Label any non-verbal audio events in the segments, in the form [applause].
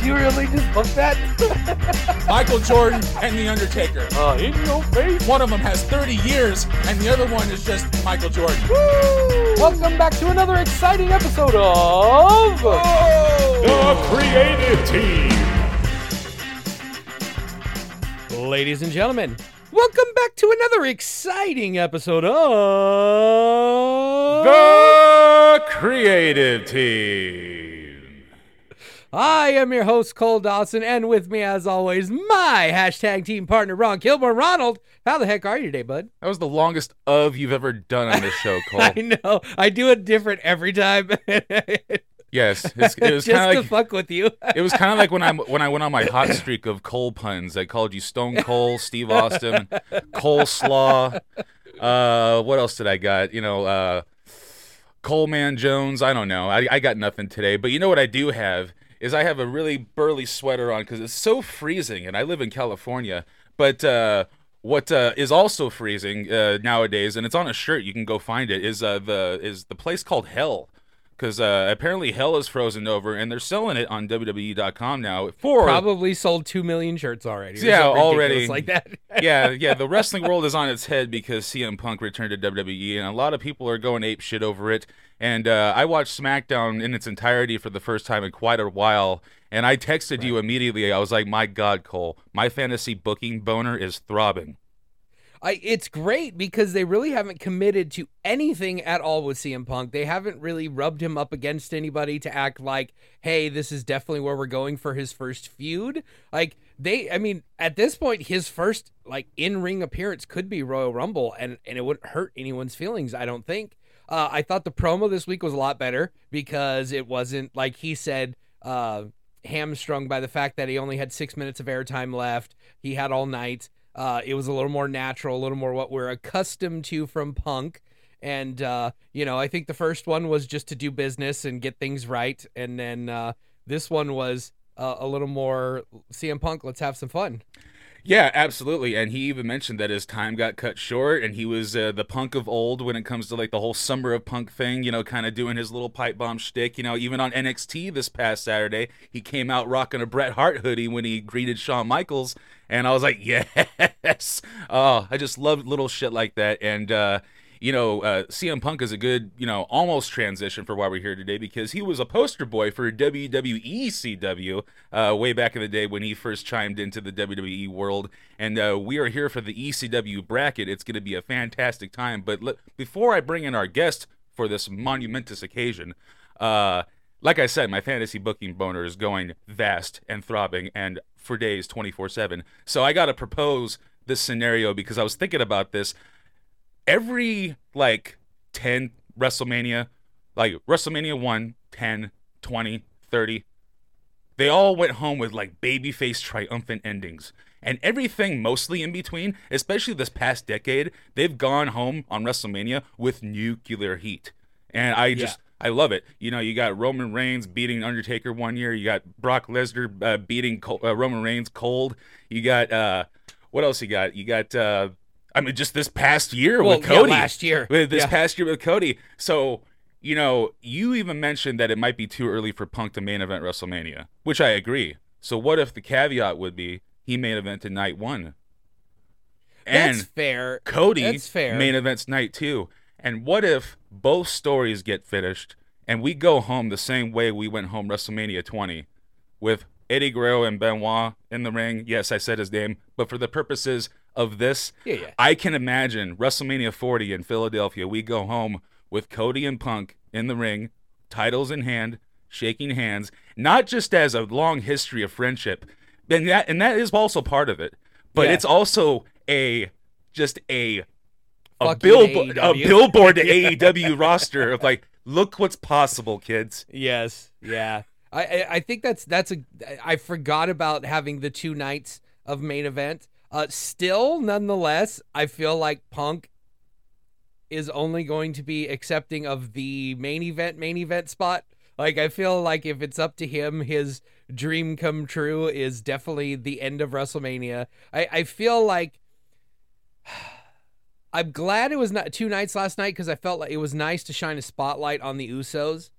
Did you really just book that? [laughs] Michael Jordan and The Undertaker. uh, in your face. One of them has 30 years, and the other one is just Michael Jordan. Welcome back to another exciting episode of The creative team. Ladies and gentlemen, welcome back to another exciting episode of The creative team. I am your host, Cole Dawson, and with me, as always, my hashtag team partner, Ron Kilborn. Ronald, how the heck are you today, bud? That was the longest of you've ever done on this show, [laughs] Cole. I know. I do it different every time. [laughs] yes, it's, it was Just kind to of like fuck with you. [laughs] it was kind of like when I when I went on my hot streak of Cole puns. I called you Stone Cold, Steve Austin, Coleslaw. Uh, what else did I got? You know, uh, Coleman Jones. I don't know. I, I got nothing today. But you know what I do have is I have a really burly sweater on because it's so freezing, and I live in California. But uh, what uh, is also freezing uh, nowadays, and it's on a shirt. You can go find it. Is uh, the is the place called Hell? Because uh, apparently Hell is frozen over, and they're selling it on WWE.com now for Probably sold two million shirts already. Yeah, already. like that. [laughs] yeah, yeah. The wrestling world is on its head because CM Punk returned to WWE, and a lot of people are going ape shit over it. And uh, I watched SmackDown in its entirety for the first time in quite a while, and I texted you immediately. I was like, "My God, Cole, my fantasy booking boner is throbbing." I, it's great because they really haven't committed to anything at all with CM Punk. They haven't really rubbed him up against anybody to act like, hey, this is definitely where we're going for his first feud. Like they, I mean, at this point, his first like in ring appearance could be Royal Rumble, and and it wouldn't hurt anyone's feelings. I don't think. Uh, I thought the promo this week was a lot better because it wasn't like he said. Uh, hamstrung by the fact that he only had six minutes of airtime left. He had all night. Uh, it was a little more natural, a little more what we're accustomed to from Punk. And, uh, you know, I think the first one was just to do business and get things right. And then uh, this one was uh, a little more CM Punk, let's have some fun. Yeah, absolutely. And he even mentioned that his time got cut short, and he was uh, the punk of old when it comes to like the whole summer of punk thing. You know, kind of doing his little pipe bomb shtick. You know, even on NXT this past Saturday, he came out rocking a Bret Hart hoodie when he greeted Shawn Michaels, and I was like, [laughs] yes. Oh, I just love little shit like that. And uh, you know, uh, CM Punk is a good, you know, almost transition for why we're here today because he was a poster boy for WWE CW uh, way back in the day when he first chimed into the WWE world. And uh, we are here for the ECW bracket. It's going to be a fantastic time. But le- before I bring in our guest for this monumentous occasion, uh, like I said, my fantasy booking boner is going vast and throbbing and for days 24 7. So I got to propose this scenario because I was thinking about this every like 10 WrestleMania, like WrestleMania 1, 10, 20, 30, they all went home with like babyface triumphant endings. And everything mostly in between, especially this past decade, they've gone home on WrestleMania with nuclear heat. And I just, I love it. You know, you got Roman Reigns beating Undertaker one year. You got Brock Lesnar uh, beating Col- uh, Roman Reigns cold. You got, uh, what else you got? You got, uh, I mean, just this past year Well, with yeah, Cody. last year. With this Yeah. past year with Cody. So, you know, you even mentioned that it might be too early for Punk to main event WrestleMania, which I agree. So, what if the caveat would be he main evented night one? And That's fair. Cody That's fair. main events night two. And what if both stories get finished and we go home the same way we went home WrestleMania 20 with Eddie Guerrero and Benoit in the ring? Yes, I said his name, but for the purposes of this, Yeah, yeah. I can imagine WrestleMania 40 in Philadelphia. We go home with Cody and Punk in the ring, titles in hand, shaking hands, not just as a long history of friendship, and that and that is also part of it, but Yeah. it's also a just a a Fuck billboard a billboard to AEW [laughs] roster of like, look what's possible, kids. Yes, yeah. I, I I think that's that's a I forgot about having the two nights of main event. Uh, still, nonetheless, I feel like Punk is only going to be accepting of the main event main event spot. Like I feel like if it's up to him, his dream come true is definitely the end of WrestleMania. I, I feel like [sighs] I'm glad it was not two nights last night because I felt like it was nice to shine a spotlight on the Usos,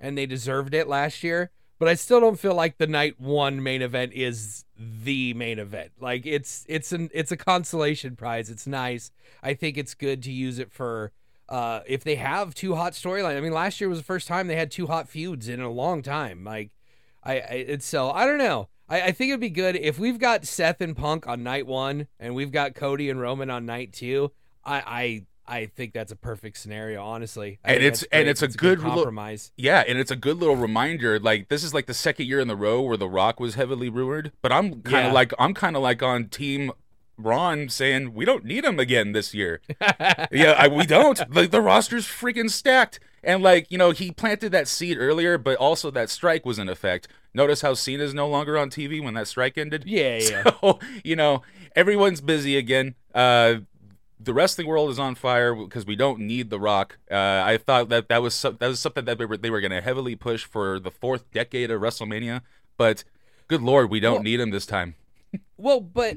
and they deserved it last year. But I still don't feel like the night one main event is the main event. Like it's it's an it's a consolation prize. It's nice. I think it's good to use it for uh if they have two hot storylines. I mean, last year was the first time they had two hot feuds in a long time. Like I, I it's so I don't know. I, I think it'd be good if we've got Seth and Punk on night one and we've got Cody and Roman on night two. I I think that's a perfect scenario, honestly. I And it's- and it's a good lo- compromise. Yeah, and it's a good little reminder. Like this is like the second year in the row where The Rock was heavily rumored, but I'm kind of Yeah. like I'm kind of like on Team Ron saying we don't need him again this year. [laughs] yeah, I, we don't. Like the roster's freaking stacked, and like you know he planted that seed earlier, but also that strike was in effect. Notice how Cena's no longer on TV when that strike ended. Yeah, yeah. [laughs] So you know everyone's busy again. Uh, the wrestling world is on fire because we don't need The Rock. Uh, I thought that that was some, that was something that they were they were going to heavily push for the fourth decade of WrestleMania, but good lord, we don't Well- need him this time. [laughs] Well, but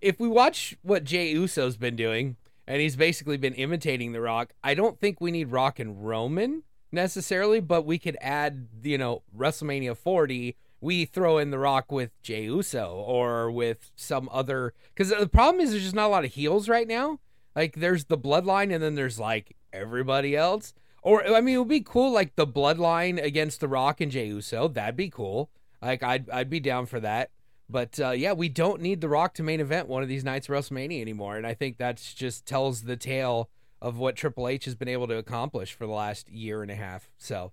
if we watch what Jay Uso's been doing, and he's basically been imitating The Rock, I don't think we need Rock and Roman necessarily, but we could add, you know, WrestleMania 40. We throw in The Rock with Jay Uso or with some other. Because the problem is there's just not a lot of heels right now. Like there's the Bloodline, and then there's like everybody else. Or I mean, it would be cool like the Bloodline against The Rock and Jay Uso. That'd be cool. Like I'd I'd be down for that. But uh, yeah, we don't need The Rock to main event one of these nights of WrestleMania anymore, and I think that's just tells the tale of what Triple H has been able to accomplish for the last year and a half. So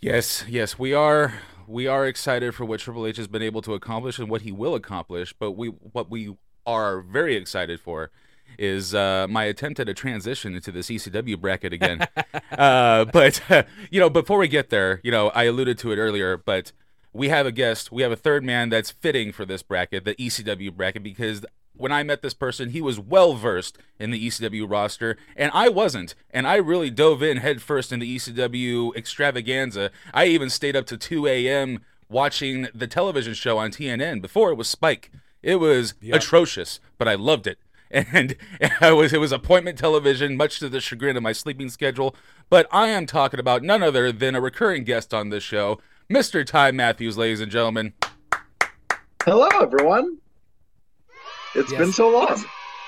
Yes, yes, we are we are excited for what Triple H has been able to accomplish and what he will accomplish. But we what we are very excited for is uh, my attempt at a transition into this ECW bracket again. [laughs] uh, but [laughs] you know, before we get there, you know, I alluded to it earlier, but we have a guest. We have a third man that's fitting for this bracket, the ECW bracket, because when I met this person, he was well versed in the ECW roster, and I wasn't. And I really dove in headfirst in the ECW extravaganza. I even stayed up to 2 a.m. watching the television show on TNN before it was Spike. It was atrocious, but I loved it. [laughs] And I was it was appointment television, much to the chagrin of my sleeping schedule. But I am talking about none other than a recurring guest on this show, Mr. Ty Matthews, ladies and gentlemen. Hello, everyone. It's Yes. been so long.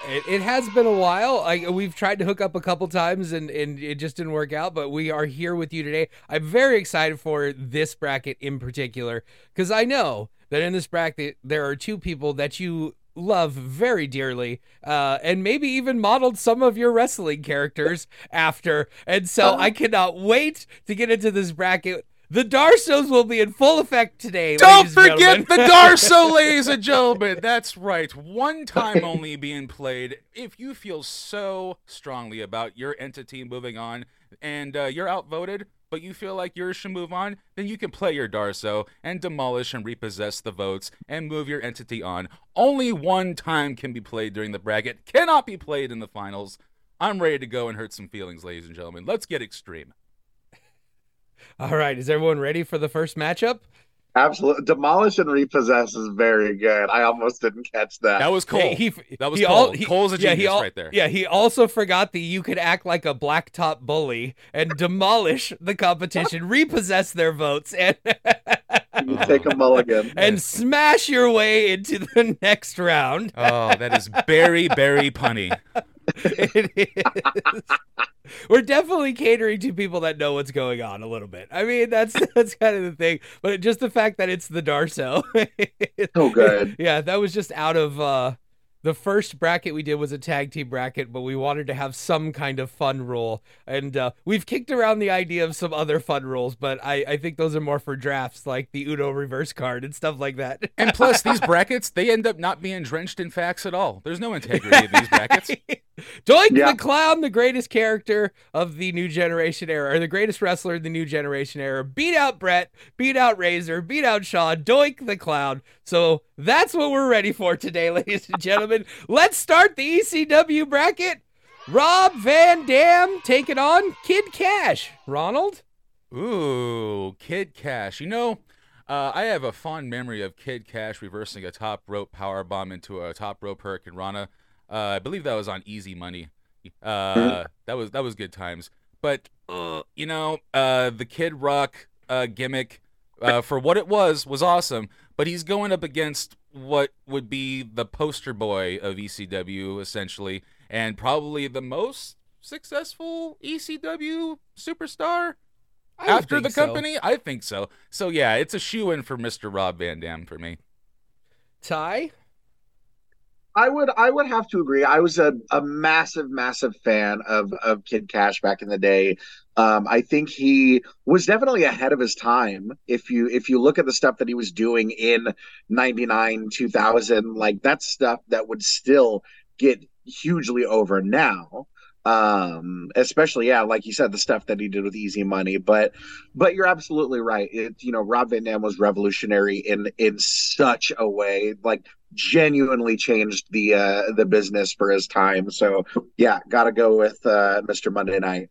it, it has been a while. I, we've tried to hook up a couple times and, and it just didn't work out, but we are here with you today. I'm very excited for this bracket in particular because I know that in this bracket there are two people that you love very dearly uh, and maybe even modeled some of your wrestling characters after. And so I cannot wait to get into this bracket. The Darsows will be in full effect today. Don't ladies and gentlemen. forget the Darsow, [laughs] ladies and gentlemen. That's right. One time only being played. If you feel so strongly about your entity moving on and uh, you're outvoted, but you feel like yours should move on, then you can play your Darsow and demolish and repossess the votes and move your entity on. Only one time can be played during the bracket, cannot be played in the finals. I'm ready to go and hurt some feelings, ladies and gentlemen. Let's get extreme. All right, is everyone ready for the first matchup? Absolutely. Demolish and repossess is very good. I almost didn't catch that. That was Cole. Hey, he, that was he Cole. al- he- Cole's a yeah, genius he al- right there. Yeah, he also forgot that you could act like a blacktop bully and demolish the competition, repossess their votes, and [laughs] you [laughs] take a mulligan. and smash your way into the [laughs] next round. Oh, that is very, very punny. [laughs] It is. We're definitely catering to people that know what's going on a little bit. I mean, that's that's kind of the thing. But just the fact that it's the Darsow. So good. Yeah, that was just out of uh the first bracket we did was a tag team bracket, but we wanted to have some kind of fun rule. And uh, we've kicked around the idea of some other fun rules, but I, I think those are more for drafts, like the Uno reverse card and stuff like that. And plus, these brackets, they end up not being drenched in facts at all. There's no integrity in these brackets. [laughs] Doink Yeah. the Clown, the greatest character of the new generation era, or the greatest wrestler in the new generation era, beat out Bret, beat out Razor, beat out Shaw, Doink the Clown. So that's what we're ready for today, [laughs] ladies and gentlemen. Let's start the ECW bracket. Rob Van Dam taking on Kid Kash. Ronald? Ooh, Kid Kash. You know, uh, I have a fond memory of Kid Kash reversing a top rope power bomb into a top rope Hurricanrana. Uh, I believe that was on Easy Money. Uh, that was that was good times. But uh, you know, uh, the Kid Rock uh, gimmick, uh, for what it was, was awesome. But he's going up against what would be the poster boy of ECW, essentially, and probably the most successful ECW superstar I after the think so. company. I think so. So yeah, it's a shoe in for Mr. Rob Van Dam for me. Ty? I would I would have to agree. I was a, a massive, massive fan of of Kid Kash back in the day. Um, I think he was definitely ahead of his time. If you if you look at the stuff that he was doing in '99, 2000, like that's stuff that would still get hugely over now. Um, especially yeah, like you said, the stuff that he did with Easy Money. But but you're absolutely right. It you know Rob Van Dam was revolutionary in in such a way. Like genuinely changed the uh the business for his time. So yeah, gotta go with uh Mr. Monday Night.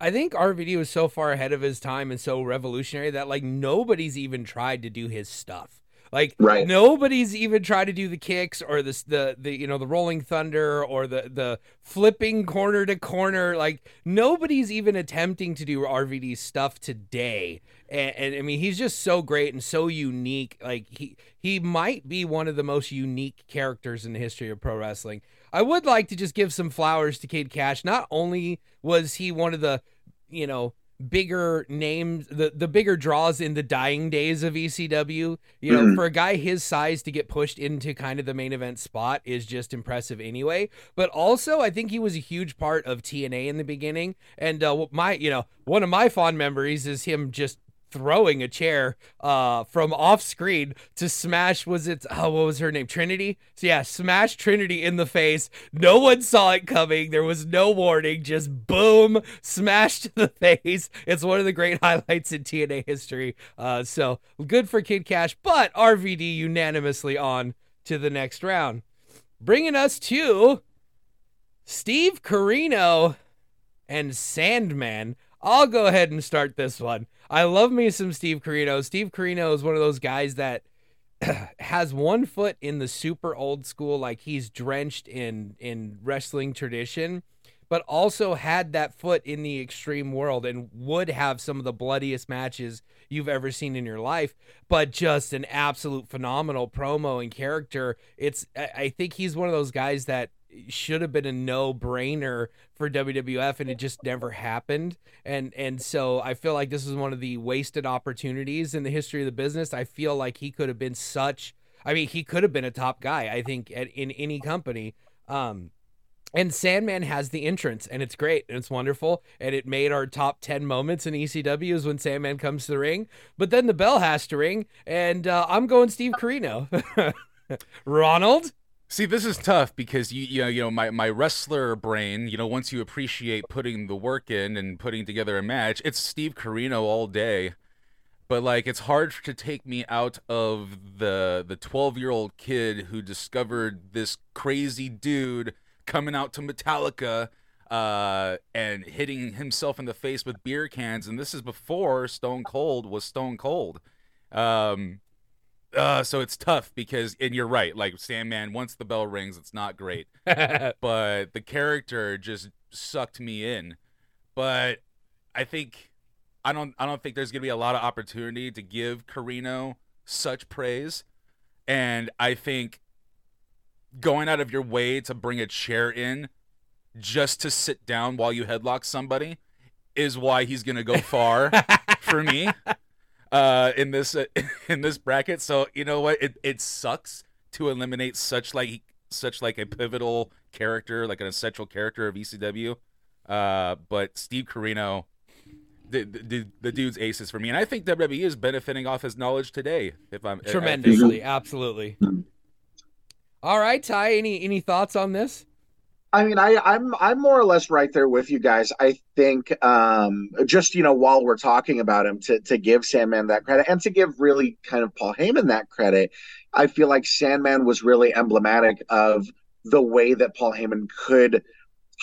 I think RVD was so far ahead of his time and so revolutionary that like nobody's even tried to do his stuff. Like Right. nobody's even tried to do the kicks or the the the you know the rolling thunder or the the flipping corner to corner. Like nobody's even attempting to do RVD stuff today. And, and I mean he's just so great and so unique. Like he he might be one of the most unique characters in the history of pro wrestling. I would like to just give some flowers to Kid Kash. Not only was he one of the, you know, bigger names, the the bigger draws in the dying days of ECW. You know, Mhm. for a guy his size to get pushed into kind of the main event spot is just impressive anyway. But also, I think he was a huge part of TNA in the beginning. And uh, my, you know, one of my fond memories is him just throwing a chair uh from off screen to smash was it oh what was her name? Trinity? So yeah smash trinity in the face. No one saw it coming. There was no warning. Just boom smash to [laughs] the face. It's one of the great [laughs] highlights in tna history. Uh so good for kid kash but rvd unanimously on to the next round. Bringing us to steve corino and sandman. I'll go ahead and start this one I love me some Steve Corino. Steve Corino is one of those guys that [clears throat] has one foot in the super old school, like he's drenched in in wrestling tradition, but also had that foot in the extreme world and would have some of the bloodiest matches you've ever seen in your life, but just an absolute phenomenal promo and character. It's I I think he's one of those guys that should have been a no-brainer for WWF and it just never happened. And and so I feel like this is one of the wasted opportunities in the history of the business. I feel like he could have been such I mean, he could have been a top guy, I think, at, in any company. Um and Sandman has the entrance, and it's great, and it's wonderful, and it made our top ten moments in ECW is when Sandman comes to the ring. But then the bell has to ring, and uh, I'm going Steve Corino. [laughs] Ronald, See, this is tough because you you know, you know my, my wrestler brain, you know, once you appreciate putting the work in and putting together a match, it's Steve Corino all day. But like it's hard to take me out of the the 12-year-old kid who discovered this crazy dude coming out to Metallica uh and hitting himself in the face with beer cans and this is before Stone Cold was Stone Cold. Um uh, so it's tough because, and you're right. Like Sandman, once the bell rings, it's not great. [laughs] but the character just sucked me in. But I think I don't I don't think there's gonna be a lot of opportunity to give Corino such praise. And I think going out of your way to bring a chair in just to sit down while you headlock somebody is why he's gonna go far [laughs] for me uh in this uh, [laughs] in this bracket. So you know what? It, it sucks to eliminate such like such like a pivotal character like an essential character of ECW uh but Steve Corino the, the, the dude's aces for me. And I think WWE is benefiting off his knowledge today if I'm I- I think- tremendously, absolutely. All right, Ty, any any thoughts on this? I mean, I, I'm I'm more or less right there with you guys. I think um, just you know while we're talking about him to to give Sandman that credit and to give really kind of Paul Heyman that credit, I feel like Sandman was really emblematic of the way that Paul Heyman could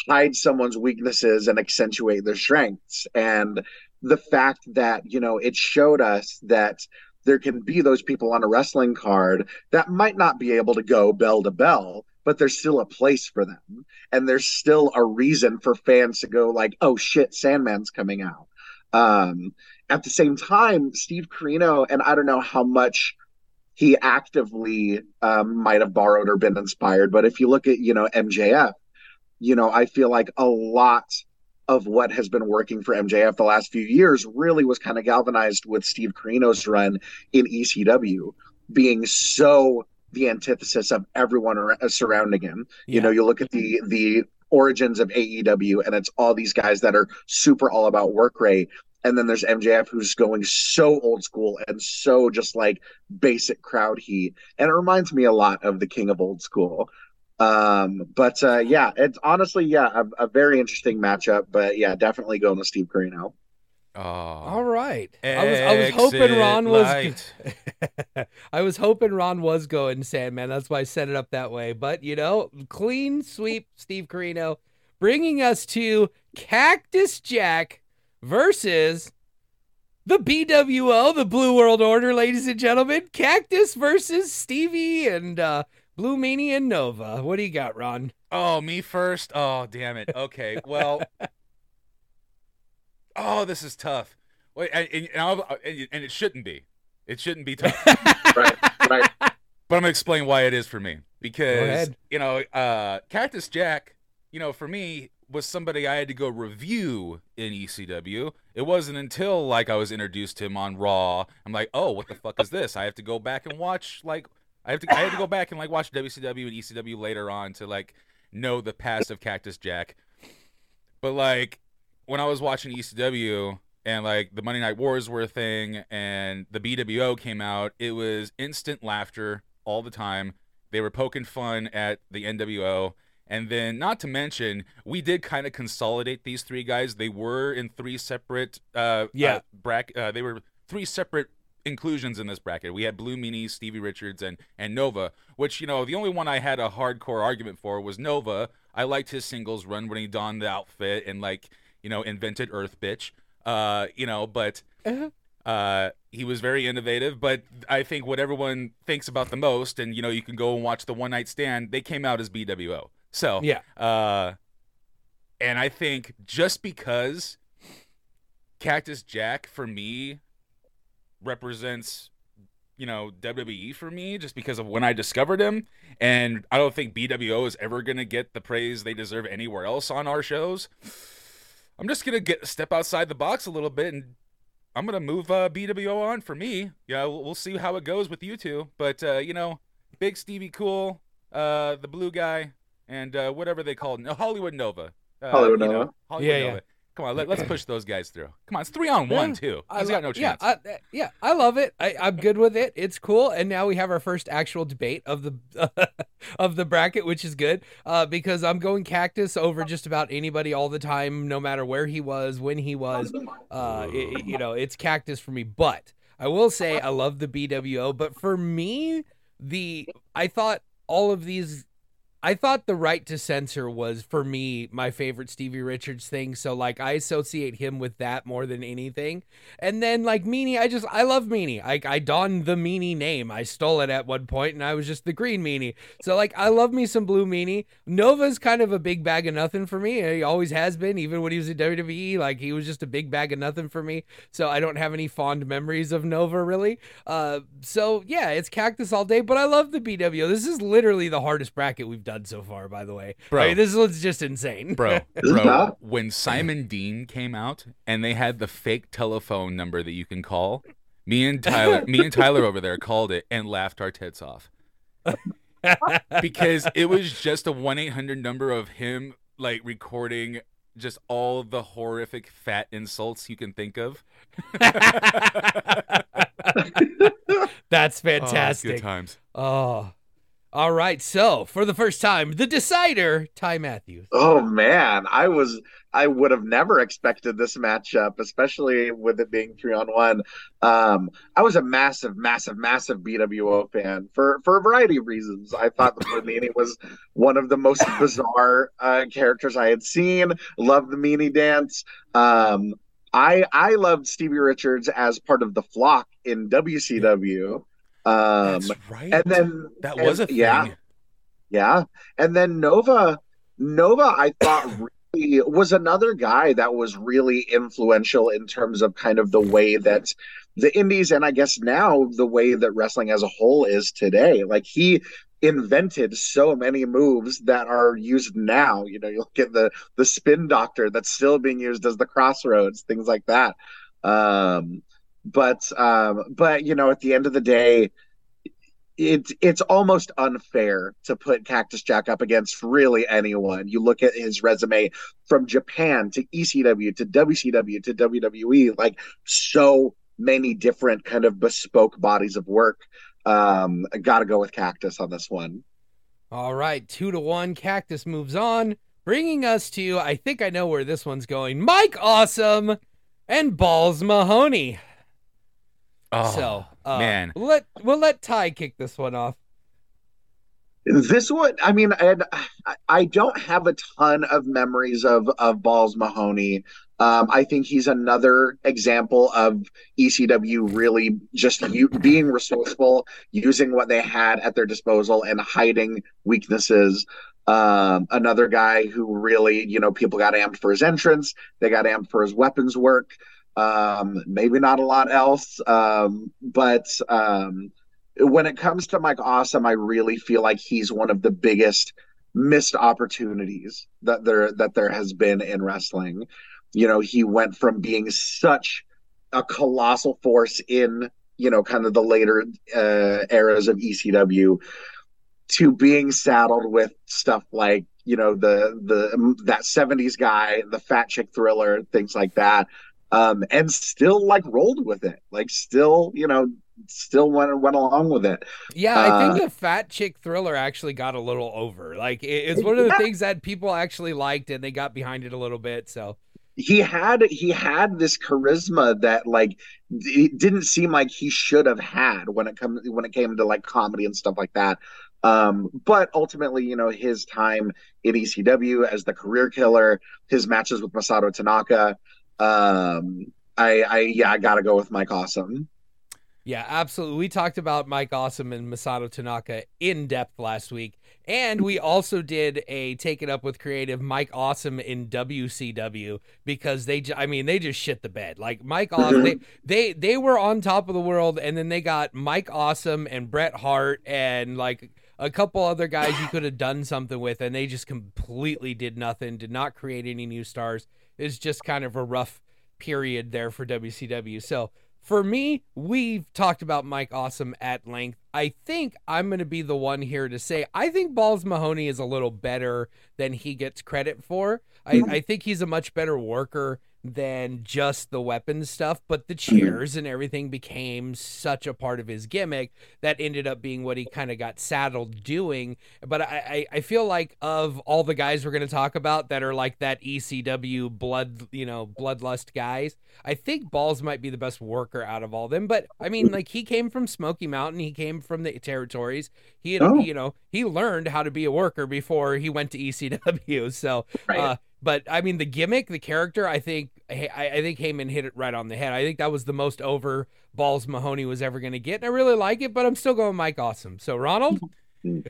hide someone's weaknesses and accentuate their strengths. And the fact that, you know, it showed us that there can be those people on a wrestling card that might not be able to go bell to bell, but there's still a place for them. And there's still a reason for fans to go like, oh shit, Sandman's coming out. Um, at the same time, Steve Corino, and I don't know how much he actively um, might have borrowed or been inspired, but if you look at, you know, MJF, you know, I feel like a lot of what has been working for MJF the last few years really was kind of galvanized with Steve Corino's run in ECW being so the antithesis of everyone surrounding him. Yeah. You know, you look at the the origins of AEW and it's all these guys that are super all about work rate and then there's MJF who's going so old school and so just like basic crowd heat and it reminds me a lot of the king of old school um, but uh, yeah, it's honestly yeah a, a, very interesting matchup. But yeah, definitely going with Steve Corino. Oh, all right. I was I was hoping Ron was. [laughs] I was hoping Ron was going Sandman. That's why I set it up that way. But you know, clean sweep Steve Corino bringing us to Cactus Jack versus the BWO, the Blue World Order, ladies and gentlemen. Cactus versus Stevie and uh, Blue Meanie and Nova. What do you got, Ron? Oh, me first. Oh, damn it. Okay. Well. [laughs] oh, this is tough. Wait, and, and, and, it shouldn't be. It shouldn't be tough. [laughs] right. Right. But I'm gonna explain why it is for me because you know, uh, Cactus Jack. You know, for me, was somebody I had to go review in ECW. It wasn't until like I was introduced to him on Raw. I'm like, oh, what the fuck is this? I have to go back and watch like I have to I had to go back and like watch WCW and ECW later on to like know the past of Cactus Jack. But like when I was watching ECW and like the Monday Night Wars were a thing and the BWO came out, it was instant laughter all the time. They were poking fun at the NWO. And then, not to mention, we did kind of consolidate these three guys. They were in three separate, uh, yeah, uh, bracket. Uh, they were three separate inclusions in this bracket. We had Blue Meanie, Stevie Richards, and and Nova. Which you know, the only one I had a hardcore argument for was Nova. I liked his singles run when he donned the outfit and like you know invented Earth Bitch. Uh, you know, but. Uh-huh. Uh, he was very innovative, but I think what everyone thinks about the most, and you know, you can go and watch the One Night Stand. They came out as BWO, so yeah. Uh, and I think just because Cactus Jack for me represents you know WWE for me just because of when I discovered him and I don't think BWO is ever going to get the praise they deserve anywhere else on our shows. I'm just going to get step outside the box a little bit and I'm going to move uh, BWO on for me. Yeah, we'll, we'll, see how it goes with you two, but uh, you know, Big Stevie Cool, uh, the blue guy and uh, whatever they call it, Hollywood Nova. Uh, Hollywood Nova. Know, Hollywood yeah, Nova. yeah. Come on, let, us push those guys through. Come on, it's three on one too. He's got no chance. Yeah, I, yeah, I love it. I, am good with it. It's cool. And now we have our first actual debate of the [laughs] of the bracket, which is good uh, because I'm going cactus over just about anybody all the time, no matter where he was, when he was. Uh, it, you know, it's cactus for me. But I will say I love the BWO. But for me, the I thought all of these I thought the right to censor was for me my favorite Stevie Richards thing. So like I associate him with that more than anything. And then like Meanie, I just I love Meanie. I I donned the Meanie name. I stole it at one point and I was just the green Meanie. So like I love me some blue Meanie. Nova's kind of a big bag of nothing for me. He always has been, even when he was in WWE. Like he was just a big bag of nothing for me. So I don't have any fond memories of Nova really. Uh so yeah, it's cactus all day, but I love the BWO. This is literally the hardest bracket we've done done so far, by the way. Bro, I mean, this is just insane. Bro, [laughs] bro, when Simon Dean came out and they had the fake telephone number that you can call, me and Tyler, me and Tyler over there called it and laughed our tits off. [laughs] because it was just a 1-800 number of him like recording just all the horrific fat insults you can think of. [laughs] That's oh, fantastic. Oh, good times. Oh. All right, so for the first time, the decider, Ty Matthews. Oh man, I was I would have never expected this matchup, especially with it being three on one. Um, I was a massive, massive, massive BWO fan for for a variety of reasons. I thought the Meanie [laughs] was one of the most [laughs] bizarre uh, characters I had seen. Loved the Meanie dance. Um, I I loved Stevie Richards as part of the flock in WCW. Um, That's right. and then that and- was a thing. yeah. yeah, and then Nova, Nova, I thought really was another guy that was really influential in terms of kind of the way that the Indies and I guess now the way that wrestling as a whole is today. Like he invented so many moves that are used now. You know, you look at the the spin doctor that's still being used as the crossroads, things like that. Um, but um, but you know, at the end of the day, it's it's almost unfair to put Cactus Jack up against really anyone. You look at his resume from Japan to ECW to WCW to WWE, like so many different kind of bespoke bodies of work. Um, got to go with Cactus on this one. All right, two to one. Cactus moves on, bringing us to I think I know where this one's going. Mike Awesome and Balls Mahoney. Oh, so, uh, man. we'll let we'll let Ty kick this one off. This one, I mean, and I- I don't have a ton of memories of of Balls Mahoney. Um, I think he's another example of ECW really just u- being resourceful, using what they had at their disposal and hiding weaknesses. Um, another guy who really, you know, people got amped for his entrance. They got amped for his weapons work. Um, maybe not a lot else, um, but um, when it comes to Mike Awesome, I really feel like he's one of the biggest missed opportunities that there that there has been in wrestling. You know, he went from being such a colossal force in you know kind of the later uh, eras of ECW to being saddled with stuff like you know the the that 70s guy the fat chick thriller things like that um and still like rolled with it like still you know still went went along with it Yeah, I think Uh, the fat chick thriller actually got a little over. Like it, it's one of the Yeah. things that people actually liked and they got behind it a little bit. So he had he had this charisma that like it didn't seem like he should have had when it comes when it came to like comedy and stuff like that um but ultimately you know his time in ECW as the career killer his matches with Masato Tanaka um I I yeah I got to go with Mike Awesome yeah, absolutely. We talked about Mike Awesome and Masato Tanaka in depth last week. And we also did a take it up with creative Mike Awesome in WCW because they, I mean, they just shit the bed. Like Mike Awesome, they, they they were on top of the world, and then they got Mike Awesome and Bret Hart and like a couple other guys you could have done something with, and they just completely did nothing, did not create any new stars. It's just kind of a rough period there for WCW. So for me, we've talked about Mike Awesome at length. I think I'm going to be the one here to say I think Balls Mahoney is a little better than he gets credit for. I, mm-hmm. I think he's a much better worker than just the weapons stuff, but the chairs and everything became such a part of his gimmick that ended up being what he kind of got saddled doing. But I, I, I feel like of all the guys we're going to talk about that are like that ECW blood, you know, bloodlust guys, I think Balls might be the best worker out of all them. But I mean, like he came from Smoky Mountain, he came from the territories. He had, Oh. you know, he learned how to be a worker before he went to ECW. So, Right. uh, but I mean, the gimmick, the character, I think, I, I think Heyman hit it right on the head. I think that was the most over Balls Mahoney was ever going to get, and I really like it. But I'm still going Mike Awesome. So Ronald, [laughs]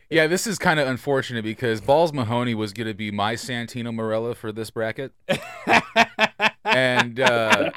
Yeah, this is kind of unfortunate because Balls Mahoney was going to be my Santino Marella for this bracket, [laughs] and uh,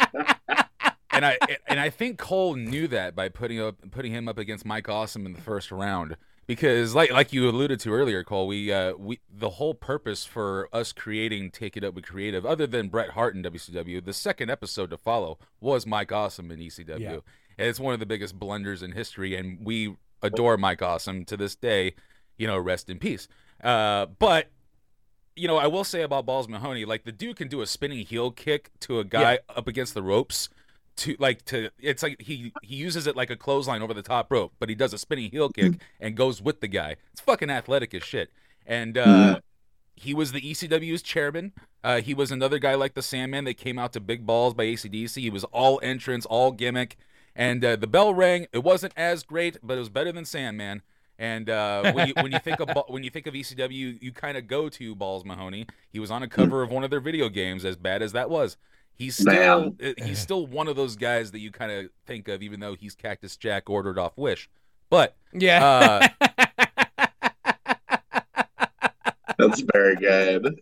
and I and I think Cole knew that by putting up putting him up against Mike Awesome in the first round because like like you alluded to earlier, Cole, we uh we the whole purpose for us creating Take It Up with Creative, other than Bret Hart in WCW, the second episode to follow was Mike Awesome in ECW. Yeah. And it's one of the biggest blunders in history, and we adore Mike Awesome to this day. You know, rest in peace. Uh, but you know, I will say about Balls Mahoney, like the dude can do a spinning heel kick to a guy up against the ropes to like to it's like he he uses it like a clothesline over the top rope, but he does a spinning heel kick and goes with the guy. It's fucking athletic as shit. And uh, Mhm. he was the ECW's chairman. Uh, he was another guy like the Sandman that came out to Big Balls by ACDC. He was all entrance, all gimmick. And uh, the bell rang. It wasn't as great, but it was better than Sandman. And uh, when you when you think of when you think of ECW, you kind of go to Balls Mahoney. He was on a cover of one of their video games. As bad as that was, he's still uh, he's still one of those guys that you kind of think of, even though he's Cactus Jack ordered off Wish. But Yeah. uh, [laughs] That's very good.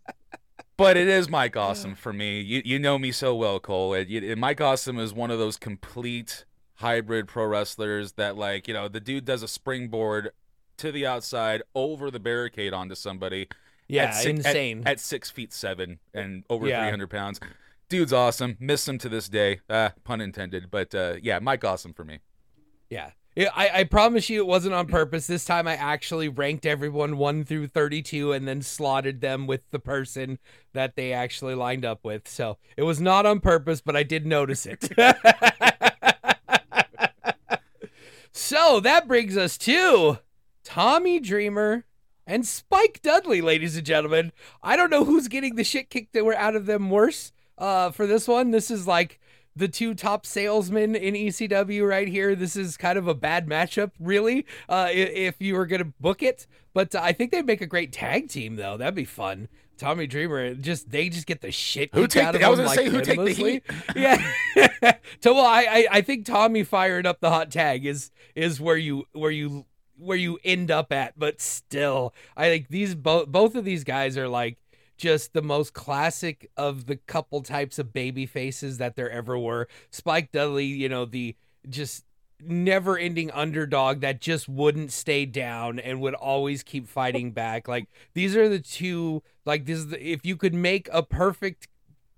But it is Mike Awesome for me. You you know me so well, Cole. And, you- and Mike Awesome is one of those complete hybrid pro wrestlers that, like, you know, the dude does a springboard to the outside over the barricade onto somebody. yeah, at six, at- insane. At, six feet seven and over Yeah. 300 pounds. Dude's awesome. Miss him to this day. Uh, pun intended. But uh, yeah, Mike Awesome for me. Yeah. Yeah, I, I promise you it wasn't on purpose. This time I actually ranked everyone 1 through 32 and then slotted them with the person that they actually lined up with. So it was not on purpose, but I did notice it. [laughs] so that brings us to Tommy Dreamer and Spike Dudley, ladies and gentlemen. I don't know who's getting the shit kicked that were out of them worse uh, for this one. This is like the two top salesmen in ECW right here. This is kind of a bad matchup, really, uh, if you were going to book it. But uh, I think they'd make a great tag team, though. That'd be fun. Tommy Dreamer, just they just get the shit Who take out the- of I was gonna like, say, who take the heat? [laughs] Yeah. [laughs] so well, I, I I think Tommy firing up the hot tag is is where you where you where you end up at. But still, I think these both both of these guys are like just the most classic of the couple types of baby faces that there ever were. Spike Dudley, you know, the just never ending underdog that just wouldn't stay down and would always keep fighting back. Like these are the two like this is the, if you could make a perfect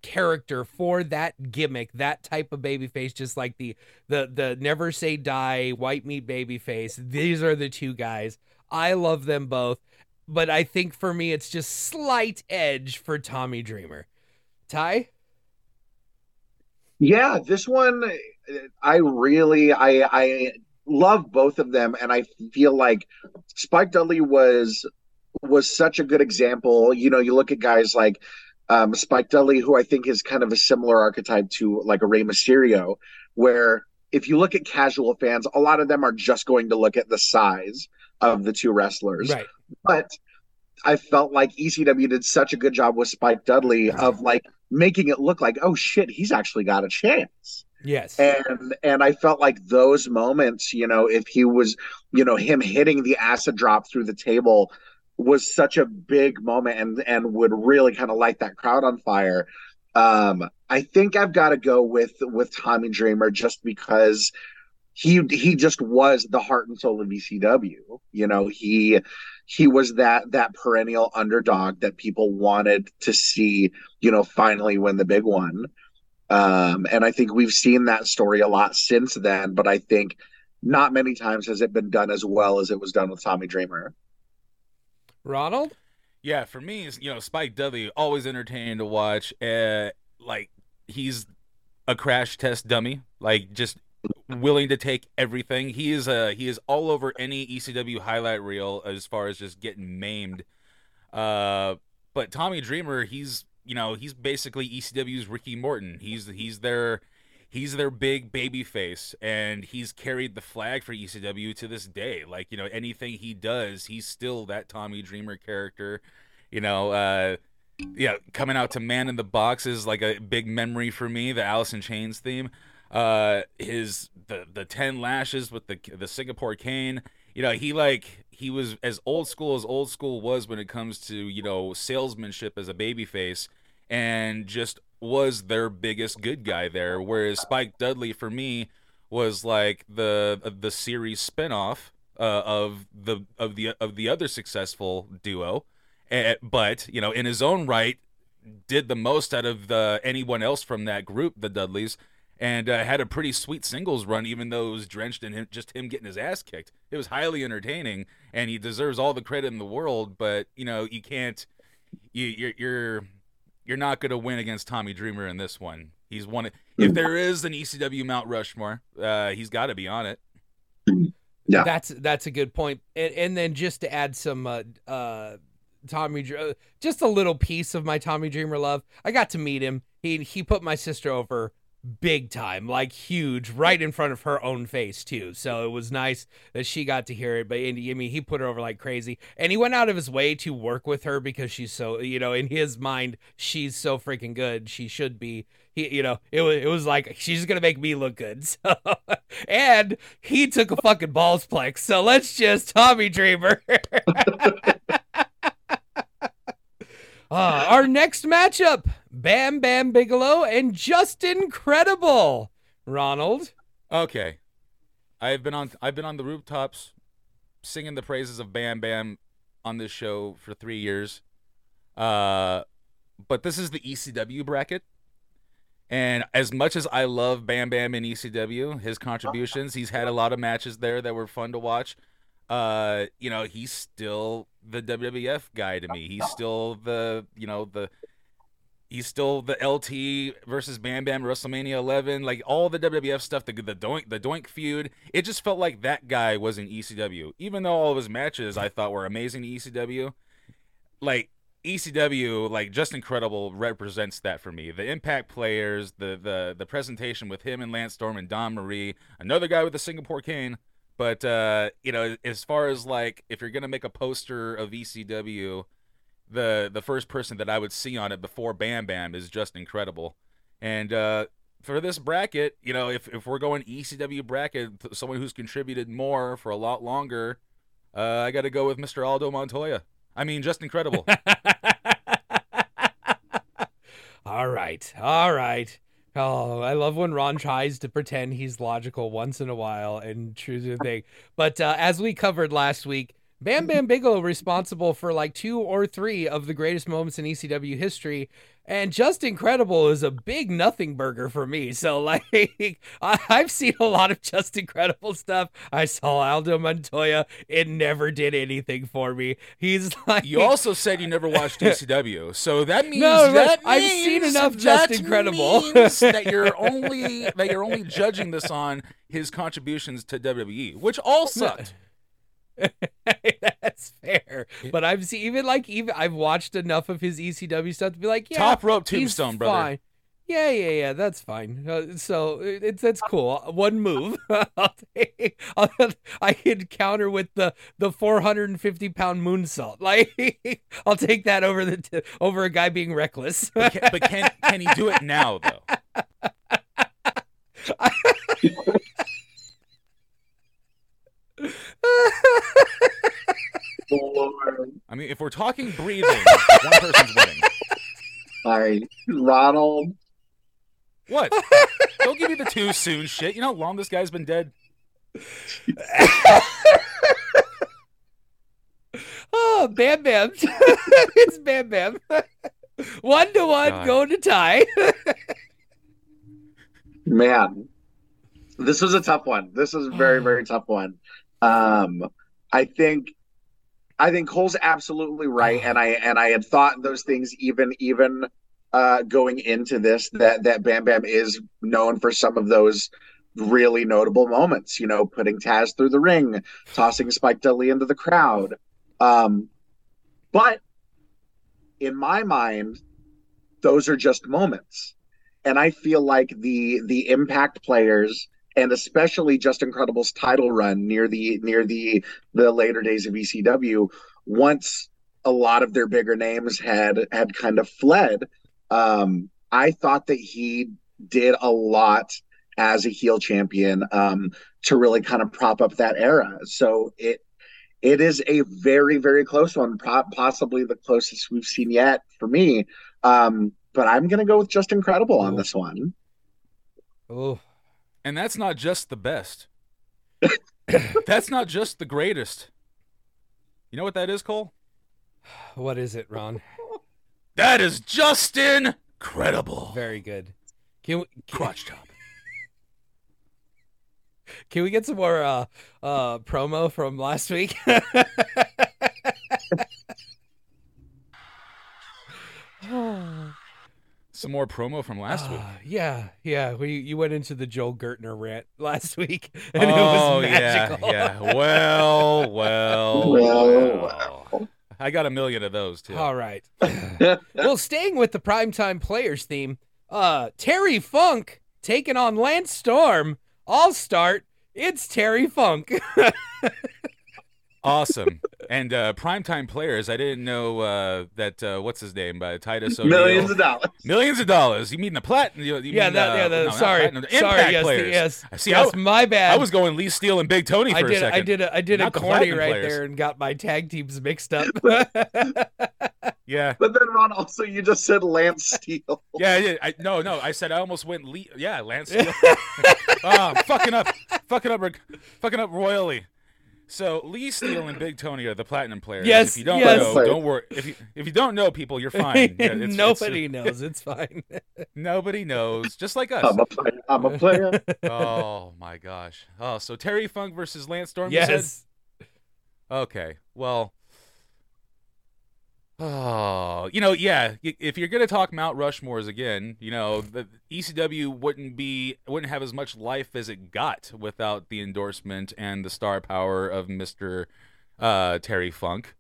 character for that gimmick, that type of baby face, just like the the the never say die white meat baby face. These are the two guys. I love them both, but I think for me it's just slight edge for Tommy Dreamer. Ty? Yeah, this one I really I I love both of them and I feel like Spike Dudley was was such a good example. You know, you look at guys like um, Spike Dudley, who I think is kind of a similar archetype to like a Rey Mysterio, where if you look at casual fans, a lot of them are just going to look at the size of the two wrestlers. Right. But I felt like ECW did such a good job with Spike Dudley of like making it look like, oh shit, he's actually got a chance. Yes. And and I felt like those moments, you know, if he was, you know, him hitting the acid drop through the table was such a big moment and and would really kind of light that crowd on fire. Um, I think I've got to go with with Tommy Dreamer just because he he just was the heart and soul of ECW. You know, he he was that that perennial underdog that people wanted to see, you know, finally win the big one. Um, and I think we've seen that story a lot since then, but I think not many times has it been done as well as it was done with Tommy Dreamer. Ronald? Yeah, for me, you know, Spike Dudley always entertaining to watch. Uh, like he's a crash test dummy, like just willing to take everything. He is uh he is all over any ECW highlight reel as far as just getting maimed. Uh, but Tommy Dreamer, he's you know he's basically ECW's Ricky Morton. He's he's their he's their big baby face and he's carried the flag for ECW to this day. Like, you know, anything he does, he's still that Tommy Dreamer character. You know, uh yeah, coming out to Man in the Box is like a big memory for me, the Alice in Chains theme. Uh his the the 10 lashes with the the Singapore cane. You know, he like he was as old school as old school was when it comes to, you know, salesmanship as a babyface and just was their biggest good guy there. Whereas Spike Dudley for me was like the the series spinoff uh, of the of the of the other successful duo, but you know in his own right did the most out of the anyone else from that group, the Dudleys, and uh, had a pretty sweet singles run, even though it was drenched in him, just him getting his ass kicked. It was highly entertaining, and he deserves all the credit in the world. But you know you can't you you're, you're you're not going to win against Tommy Dreamer in this one. He's one. If there is an ECW Mount Rushmore, uh, he's got to be on it. Yeah. That's that's a good point. And, and then just to add some uh, uh, Tommy, uh, just a little piece of my Tommy Dreamer love. I got to meet him. He he put my sister over big time, like huge, right in front of her own face too. So it was nice that she got to hear it. But and, I mean, he put her over like crazy, and he went out of his way to work with her because she's so you know in his mind she's so freaking good. She should be. He, you know, it was it was like she's gonna make me look good. [laughs] So, and he took a fucking balls plex. So let's just Tommy Dreamer. [laughs] Uh, our next matchup Bam Bam Bigelow and Justin Credible. Ronald. Okay, I've been on. I've been on the rooftops, singing the praises of Bam Bam on this show for three years. Uh, but this is the ECW bracket. And as much as I love Bam Bam in ECW, his contributions, he's had a lot of matches there that were fun to watch. Uh, you know, he's still the WWF guy to me. He's still the, you know, the he's still the LT versus Bam Bam WrestleMania 11, like all the WWF stuff, the the Doink the Doink feud. It just felt like that guy was in ECW. Even though all of his matches I thought were amazing in ECW, like ECW, like just incredible represents that for me. The impact players, the the the presentation with him and Lance Storm and Dawn Marie, another guy with the Singapore cane. But uh, you know, as far as like if you're gonna make a poster of ECW, the the first person that I would see on it before Bam Bam is just incredible. And uh, for this bracket, you know, if if we're going ECW bracket, someone who's contributed more for a lot longer, uh, I got to go with Mr. Aldo Montoya. I mean, just incredible. [laughs] all right. All right. Oh, I love when Ron tries to pretend he's logical once in a while and true to the thing. But uh, as we covered last week, Bam Bam Bigelow responsible for like two or three of the greatest moments in ECW history, and just incredible is a big nothing burger for me. So [laughs] like, I- I've seen a lot of just incredible stuff. I saw Aldo Montoya; it never did anything for me. He's [laughs] like, You also said you never watched [laughs] DCW. so that means No, that I've seen means- enough Just Incredible. means that you're only that you're only judging this on his contributions to WWE, which all sucked. [laughs] That's fair, but I've seen even like even I've watched enough of his ECW stuff to be like, yeah, Top rope he's tombstone, brother. fine. Yeah, yeah, yeah, that's fine. Uh, so it's that's cool. One move, [laughs] I'll take, I'll, I could counter with the the 450 pound moonsault. [laughs] Like I'll take that over the t- over a guy being reckless. But can, but can can he do it now though? Lord. I mean, if we're talking breathing, [laughs] one person's winning. All right, Ronald. What? Don't give me the too soon shit. You know how long this guy's been dead? [laughs] oh, Bam Bam, [laughs] it's Bam Bam. One to one, God. going to tie. Man, this was a tough one. This was a very, very [sighs] tough one. Um, I think, I think Cole's absolutely right, and I and I had thought those things even even uh, going into this that that Bam Bam is known for some of those really notable moments. You know, putting Taz through the ring, tossing Spike Dudley into the crowd. Um, but in my mind, those are just moments and I feel like the the impact players and especially Justin Credible's title run near the near the the later days of ECW, once a lot of their bigger names had had kind of fled, um, I thought that he did a lot as a heel champion um, to really kind of prop up that era. So it it is a very very close one, pro- possibly the closest we've seen yet for me. Um, but I'm gonna go with just incredible on this one. Oh, And that's not just the best. [coughs] that's not just the greatest. You know what that is, Cole? what is it, Ron? That is Justin Credible. Very good. Can we can, Crotch top. can we get some more uh uh promo from last week? [laughs] [laughs] some more promo from last week. Ah, yeah, yeah. We you went into the Joel Gertner rant [laughs] last week, and it oh was magical. yeah, yeah. Well, [laughs] well, Well, well. I got a million of those too. All right. well, staying with the primetime players theme, uh, Terry Funk taking on Lance Storm. I'll start. It's Terry Funk. [laughs] Awesome. And uh, primetime players, I didn't know uh, that. Uh, what's his name? Uh, Titus O'Neil. Millions of dollars. Millions of dollars. You mean the platinum? You, you yeah, mean, that, uh, yeah. The, no, sorry, platinum, sorry. Impact Yes, the, yes. See, yes, I, my bad. I was going Lee Steele and Big Tony for I a did. second. I did. A, I did a Not the corny platinum right players. there and got my tag teams mixed up. [laughs] [laughs] Yeah. But then Ron, also you just said Lance Steele. [laughs] Yeah, yeah. I, no, no. I said I almost went. Lee, yeah, Lance Steele. oh, fucking up, fucking up, fucking up royally. So Lee Steele and Big Tony are the platinum players. Yes, If you don't yes. know, don't worry. If you if you don't know people, you're fine. [laughs] Yeah, it's- it's- Nobody knows. It's fine. [laughs] nobody knows. Just like us. I'm a player. I'm a player. [laughs] oh my gosh. Oh, so Terry Funk versus Lance Storm. you said? yes. Okay. Well. Oh, you know, yeah. If you're gonna talk Mount Rushmores again, you know, the ECW wouldn't be wouldn't have as much life as it got without the endorsement and the star power of Mister uh, Terry Funk,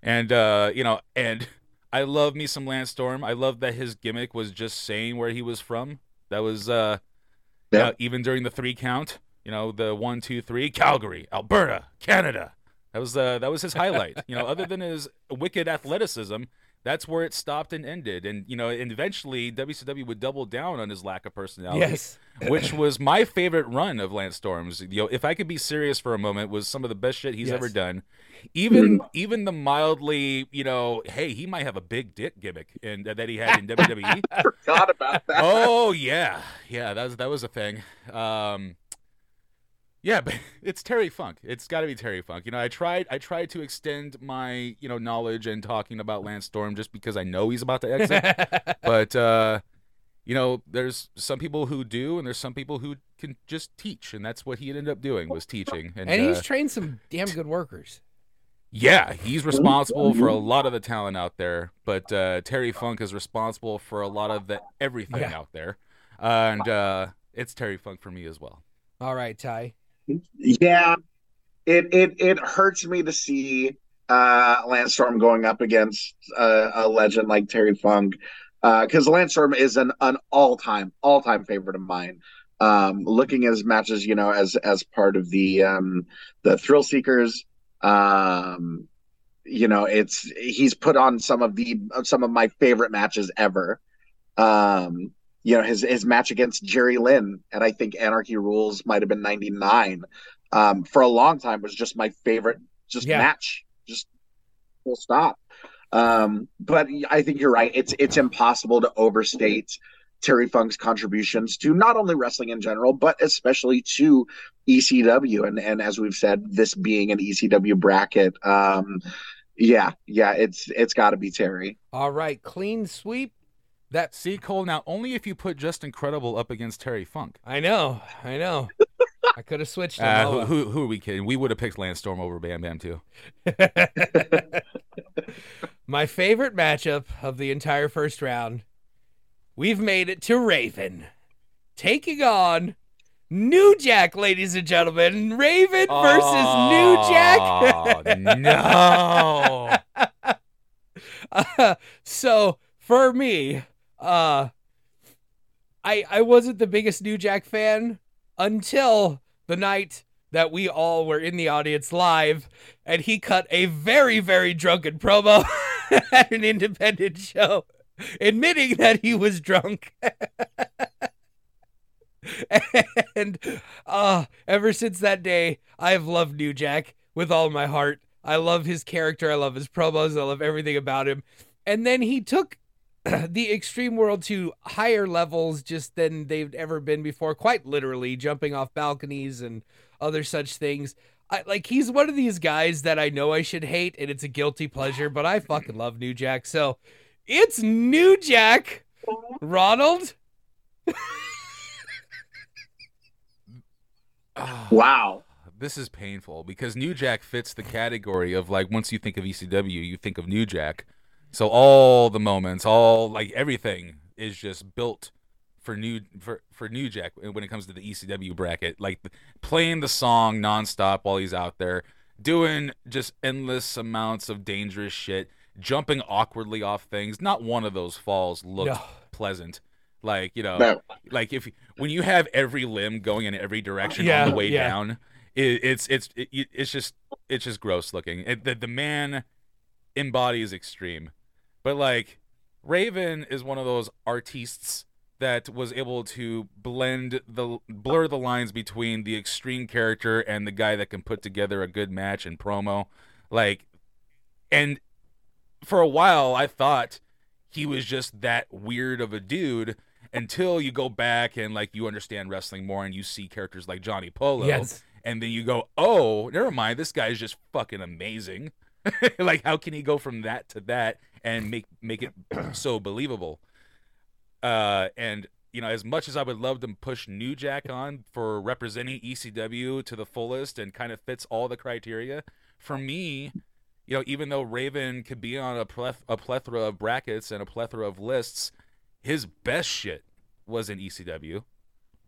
and uh, you know, and [laughs] I love me some Lance Storm. I love that his gimmick was just saying where he was from. That was uh, Yeah. uh, even during the three count. You know, the one, two, three, Calgary, Alberta, Canada. That was uh, that was his highlight. you know, other than his wicked athleticism, that's where it stopped and ended. And you know, and eventually WCW would double down on his lack of personality, Yes. which was my favorite run of Lance Storm's. You know, if I could be serious for a moment, was some of the best shit he's Yes. ever done. Even even the mildly, you know, hey, he might have a big dick gimmick in, that he had in [laughs] WWE. I Forgot about that. oh yeah, yeah. That was that was a thing. Um, yeah, but [laughs] it's Terry Funk. It's got to be Terry Funk. You know, I tried I tried to extend my you know knowledge and talking about Lance Storm just because I know he's about to exit. [laughs] but uh, you know, there's some people who do, and there's some people who can just teach, and that's what he ended up doing was teaching. And, and uh, he's trained some damn good workers. yeah, he's responsible for a lot of the talent out there, but uh, Terry Funk is responsible for a lot of the everything Yeah. out there, and uh, it's Terry Funk for me as well. All right, Ty. Yeah, it it it hurts me to see uh, Lance Storm going up against uh, a legend like Terry Funk because Lance Storm is an an all time all time favorite of mine. Um, looking at his matches, you know, as as part of the um, the Thrill Seekers, um, you know, it's he's put on some of the some of my favorite matches ever. Um, you know, his his match against Jerry Lynn, and I think Anarchy Rulz might have been '99. Um, for a long time, was just my favorite, just Yeah. match, just full stop. Um, but I think you're right. It's it's impossible to overstate Terry Funk's contributions to not only wrestling in general, but especially to ECW. And and as we've said, this being an ECW bracket, um, yeah, yeah, it's it's got to be Terry. All right, clean sweep. That See, Cole, now only if you put Just Incredible up against Terry Funk. I know, I know. I could have switched. Uh, who, who, who are we kidding? We would have picked Lance Storm over Bam Bam too. [laughs] My favorite matchup of the entire first round. We've made it to Raven, taking on New Jack, ladies and gentlemen. Raven versus New Jack. Oh, no. [laughs] Uh, so for me, uh, I I wasn't the biggest New Jack fan until the night that we all were in the audience live, and he cut a very very drunken promo [laughs] at an independent show, admitting that he was drunk. [laughs] and uh ever since that day i have loved new jack with all my heart. I love his character. I love his promos. I love everything about him. And then he took [clears throat] the extreme world to higher levels just than they've ever been before quite literally jumping off balconies and other such things I, like he's one of these guys that i know i should hate and it's a guilty pleasure but i fucking love new jack so it's new jack ronald Wow. this is painful because New Jack fits the category of like once you think of ECW, you think of New Jack. So all the moments, all like everything is just built for new for for New Jack when it comes to the ECW bracket. Like playing the song nonstop while he's out there, doing just endless amounts of dangerous shit, jumping awkwardly off things. Not one of those falls looked No. pleasant. Like you know, No. like if when you have every limb going in every direction Yeah, on the way yeah. down, it, it's it's it, it's just it's just gross looking. It, the the man embodies extreme, but like Raven is one of those artists that was able to blend the blur the lines between the extreme character and the guy that can put together a good match and promo. Like and for a while I thought he was just that weird of a dude until you go back and like you understand wrestling more and you see characters like Johnny Polo Yes. and then you go oh never mind. This guy is just fucking amazing. [laughs] Like how can he go from that to that and make make it [clears throat] so believable uh and you know as much as i would love to push new jack on for representing ecw to the fullest and kind of fits all the criteria for me you know even though raven could be on a, pleth- a plethora of brackets and a plethora of lists his best shit was in ecw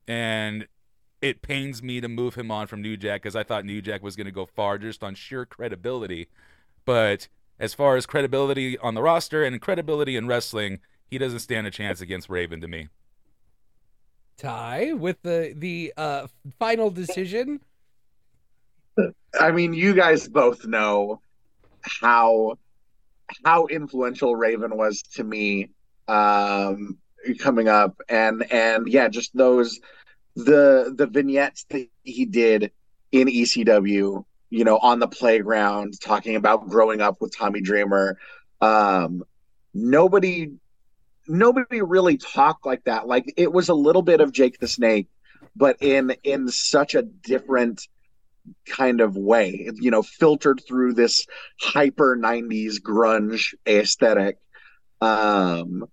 and it pains me to move him on from New Jack because I thought New Jack was going to go far just on sheer credibility. But as far as credibility on the roster and credibility in wrestling, he doesn't stand a chance against Raven to me. Ty with the the uh final decision. I mean, you guys both know how how influential Raven was to me um coming up and and yeah, just those the the vignettes that he did in ECW, you know, on the playground talking about growing up with Tommy Dreamer. Um nobody nobody really talked like that. Like it was a little bit of Jake the Snake, but in in such a different kind of way, you know, filtered through this hyper 90s grunge aesthetic. Um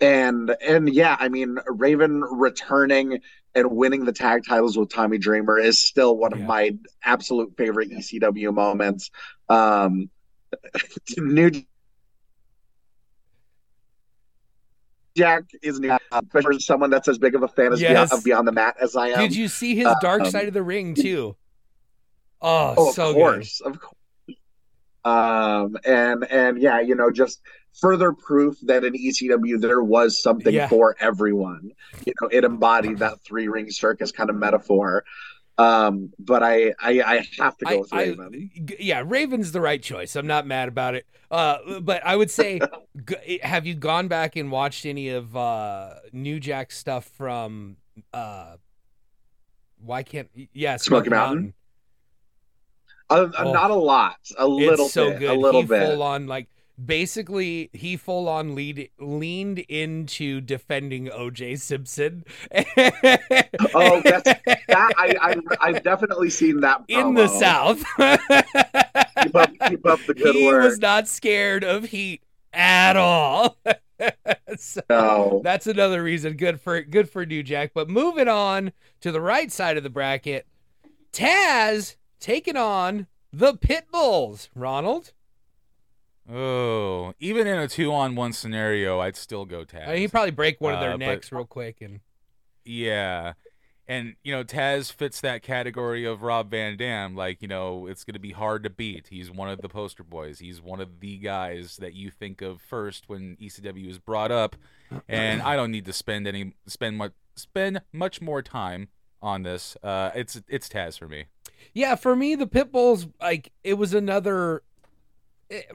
and and yeah, I mean Raven returning and winning the tag titles with Tommy Dreamer is still one of my absolute favorite ECW moments. Um [laughs] New Jack is new, especially someone that's as big of a fan as Yes. beyond, of Beyond the Mat as I am. Did you see his dark um, side of the ring too? Oh, Oh, so of good. course, of course. Um, and and yeah, you know, just further proof that in ECW there was something Yeah. for everyone. You know, it embodied that three ring circus kind of metaphor. Um, but I I, I have to go I, with Raven. g- yeah, Raven's the right choice. I'm not mad about it. Uh, but I would say, [laughs] g- have you gone back and watched any of uh, New Jack stuff from? Uh, why can't? Yeah, Smoky Mountain? Uh, Oh. not a lot, a little so bit, good. a little he bit. full on like basically he full on lead leaned into defending OJ Simpson. [laughs] Oh, that's that I, I I've definitely seen that in the. South. [laughs] Keep up, keep up the good he work. was not scared of heat at all. [laughs] so no. that's another reason good for good for New Jack. But moving on to the right side of the bracket, Taz taking on the Pitbulls. Ronald, Oh, even in a two-on-one scenario, I'd still go Taz. I mean, he'd probably break one of their Uh, but- necks real quick and Yeah. And, you know, Taz fits that category of Rob Van Dam. Like, you know, it's going to be hard to beat. He's one of the poster boys. He's one of the guys that you think of first when ECW is brought up. And I don't need to spend any spend much spend much more time on this. Uh, it's it's Taz for me. Yeah, for me, the Pitbulls, like, it was another. Eh, it-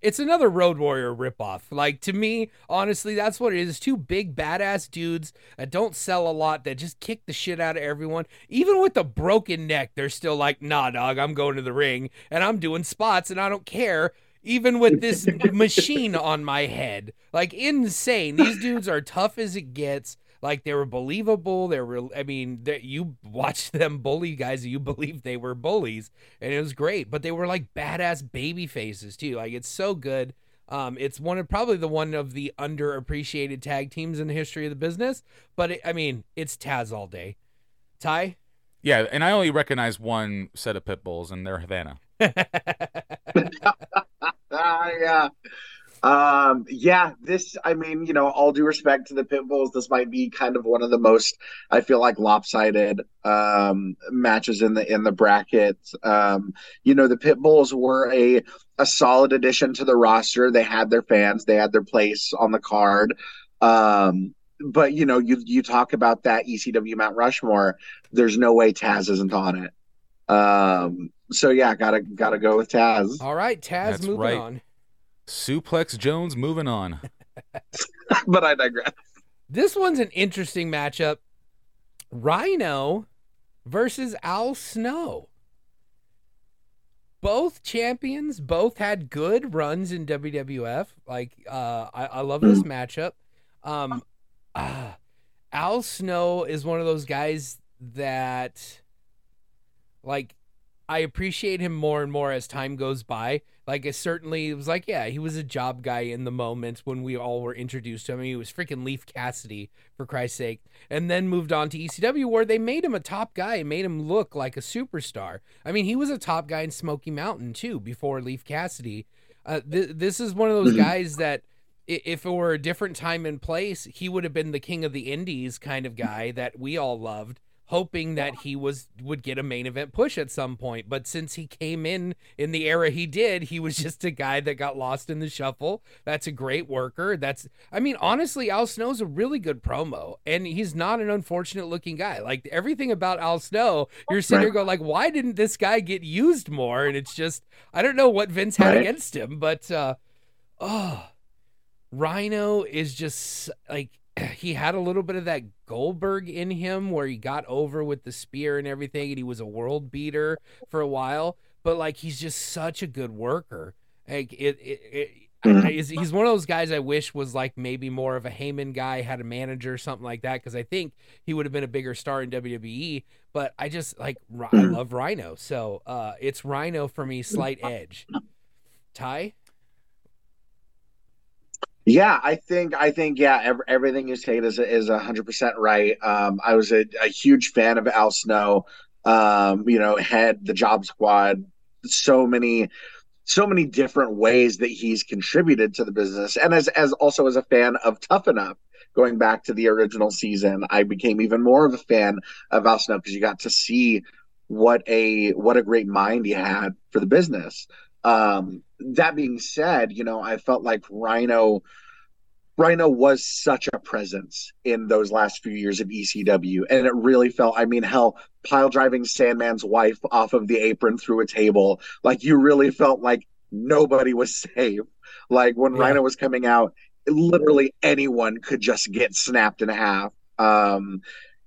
it's another Road Warrior ripoff. Like to me, honestly, that's what it is. Two big badass dudes that don't sell a lot that just kick the shit out of everyone. Even with the broken neck, they're still like, "Nah, dog, I'm going to the ring and I'm doing spots and I don't care." Even with this [laughs] machine on my head, like insane. These dudes are tough as it gets. Like they were believable. They were. I mean, they, you watched [laughs] them bully guys. You believed they were bullies, and it was great. But they were like badass baby faces too. Like it's so good. Um, it's one of probably the one of the underappreciated tag teams in the history of the business. But it, I mean, it's Taz all day. Ty. Yeah, and I only recognize one set of pit bulls, and they're Havana. Ah, [laughs] [laughs] yeah. Um, yeah, this, I mean, you know, all due respect to the Pitbulls, this might be kind of one of the most, I feel like, lopsided um, matches in the in the bracket. Um, you know, the Pitbulls were a a solid addition to the roster. They had their fans, they had their place on the card. Um, but you know, you you talk about that ECW Mount Rushmore. There's no way Taz isn't on it. Um, so yeah, gotta gotta go with Taz. All right, Taz, That's moving right. on. Suplex Jones moving on. [laughs] but I digress. This one's an interesting matchup. Rhino versus Al Snow. Both champions, both had good runs in WWF. Like, uh, I, I love this [clears throat] matchup. Um, ah, Al Snow is one of those guys that, like, I appreciate him more and more as time goes by. Like, it certainly was like, yeah, he was a job guy in the moment when we all were introduced to him. He was freaking Leif Cassidy, for Christ's sake. And then moved on to ECW, where they made him a top guy and made him look like a superstar. I mean, he was a top guy in Smoky Mountain, too, before Leif Cassidy. Uh, th- this is one of those guys that, if it were a different time and place, he would have been the king of the indies kind of guy that we all loved hoping that he was would get a main event push at some point. But since he came in in the era he did he was [laughs] just a guy that got lost in the shuffle. That's a great worker. That's i mean honestly al snow's a really good promo and he's not an unfortunate looking guy. Like everything about al snow you're sitting there going like why didn't this guy get used more? And it's just i don't know what vince had against him but uh oh rhino is just like [clears throat] he had a little bit of that Goldberg in him where he got over with the spear and everything and he was a world beater for a while. But like he's just such a good worker. Like it, it, it I- I- he's, one of those guys I wish was like maybe more of a Heyman guy, had a manager or something like that, because I think he would have been a bigger star in WWE. But I just like I love Rhino, so uh, it's Rhino for me, slight edge. Ty, Yeah, I think I think yeah, ev- everything you say is is a hundred percent right. Um, I was a, a huge fan of Al Snow. Um, you know, had the Job Squad, so many, so many different ways that he's contributed to the business, and as as also as a fan of Tough Enough. Going back to the original season, I became even more of a fan of Al Snow because you got to see what a what a great mind he had for the business. Um, that being said, you know, I felt like Rhino Rhino was such a presence in those last few years of ECW. And it really felt, I mean, hell, pile driving Sandman's wife off of the apron through a table. Like you really felt like nobody was [laughs] safe. Like when Yeah. Rhino was coming out, literally anyone could just get snapped in half. Um,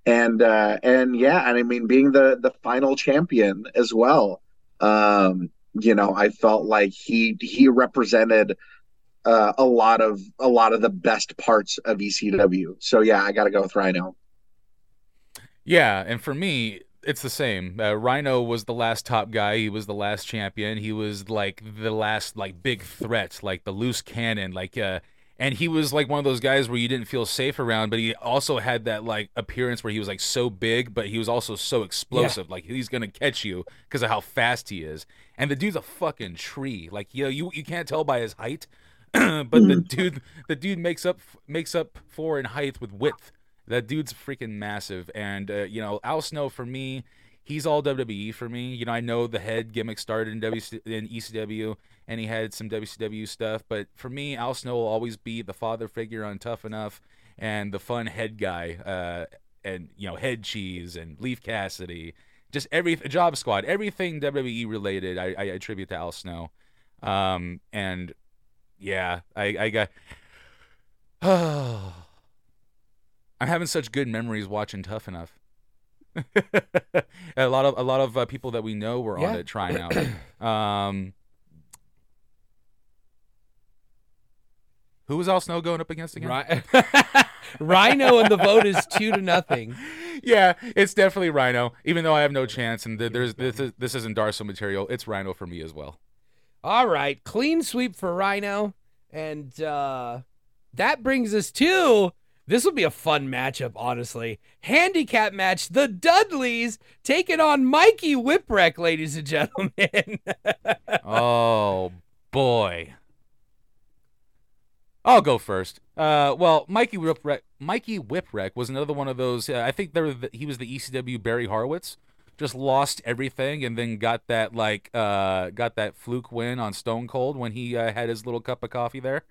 and uh, and yeah, and I mean, being the the final champion as well. Um, you know, I felt like he he represented uh, a lot of a lot of the best parts of ECW. So yeah, I got to go with Rhino. Yeah, and for me, it's the same. Uh, Rhino was the last top guy. He was the last champion. He was like the last like big threat, like the loose cannon, like uh and he was like one of those guys where you didn't feel safe around, but he also had that like appearance where he was like so big, but he was also so explosive. Like he's gonna catch you because of how fast he is. And the dude's a fucking tree. Like you know, you you can't tell by his height, [clears throat] but the dude the dude makes up makes up for in height with width. That dude's freaking massive, and uh, you know Al Snow for me, he's all WWE for me. You know I know the head gimmick started in w- in ECW, and he had some WCW stuff, but for me Al Snow will always be the father figure on Tough Enough, and the fun head guy, uh, and you know head cheese and Leif Cassidy, just every Job Squad, everything WWE related, I, I attribute to Al Snow, um, and yeah, I I got. [sighs] I'm having such good memories watching Tough Enough. [laughs] a lot of a lot of uh, people that we know were on it trying out. Um, who was Al Snow going up against again? Ri- [laughs] Rhino and the vote is two to nothing. yeah, it's definitely Rhino. Even though I have no chance, and there's this is this isn't Darsow material. It's Rhino for me as well. All right, clean sweep for Rhino, and uh, that brings us to this will be a fun matchup, honestly. Handicap match: the Dudleys taking on Mikey Whipwreck, ladies and gentlemen. [laughs] oh boy. I'll go first. Uh, well, Mikey Whipwreck, Mikey Whipwreck was another one of those. Uh, I think there the, he was the ECW Barry Horowitz. Just lost everything and then got that like uh, got that fluke win on Stone Cold when he uh, had his little cup of coffee there.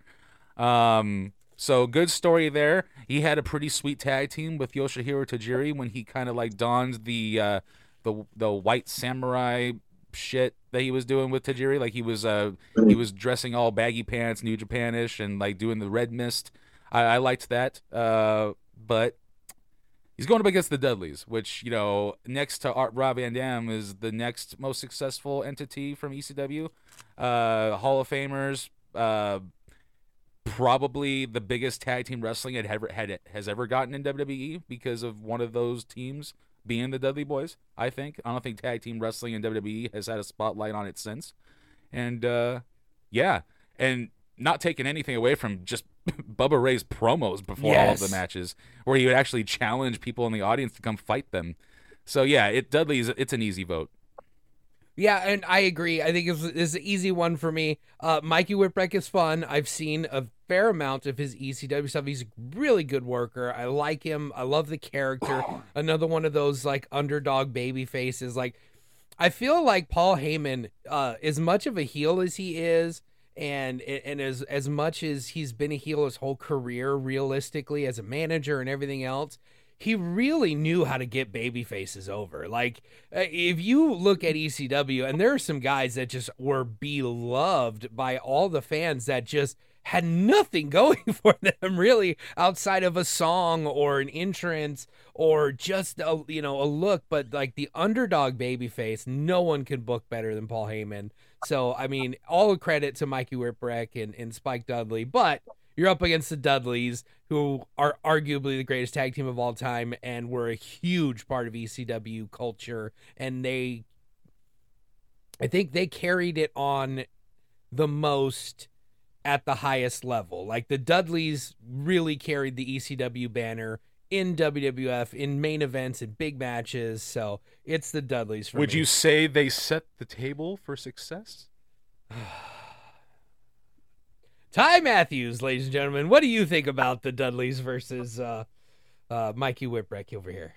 Um, so good story there. He had a pretty sweet tag team with Yoshihiro Tajiri when he kind of like donned the uh, the the white samurai shit that he was doing with Tajiri. Like he was uh he was dressing all baggy pants, New Japanish, and like doing the red mist. I, I liked that. Uh, but he's going up against the Dudleys, which you know next to Art Rob Van Dam is the next most successful entity from ECW. Uh, Hall of Famers. Uh, probably the biggest tag team wrestling had, had has ever gotten in WWE because of one of those teams being the Dudley Boys. I think I don't think tag team wrestling in WWE has had a spotlight on it since, and uh, yeah, and not taking anything away from just [laughs] Bubba Ray's promos before all of the matches, where he would actually challenge people in the audience to come fight them. So yeah, it Dudley's it's an easy vote. Yeah, and I agree. I think it's, it's an easy one for me. Uh, Mikey Whipwreck is fun. I've seen a fair amount of his ECW stuff. He's a really good worker. I like him. I love the character. Another one of those like underdog baby faces. Like, I feel like Paul Heyman, uh, as much of a heel as he is, and and as as much as he's been a heel his whole career, realistically as a manager and everything else, he really knew how to get baby faces over. Like uh, if you look at ECW, and there are some guys that just were beloved by all the fans that just had nothing [laughs] going for them really outside of a song or an entrance or just a you know a look. But like the underdog baby face no one could book better than paul heyman. So i mean all the credit to mikey whipwreck and, and spike dudley. But you're up against the dudleys who are arguably the greatest tag team of all time and were a huge part of ecw culture and they i think they carried it on the most at the highest level. Like the Dudleys really carried the ECW banner in WWF in main events and big matches. So it's the Dudleys for Would me. you say they set the table for success? [sighs] [sighs] [sighs] Ty Matthews, ladies and gentlemen, what do you think about the Dudleys versus uh, uh, Mikey Whipwreck over here?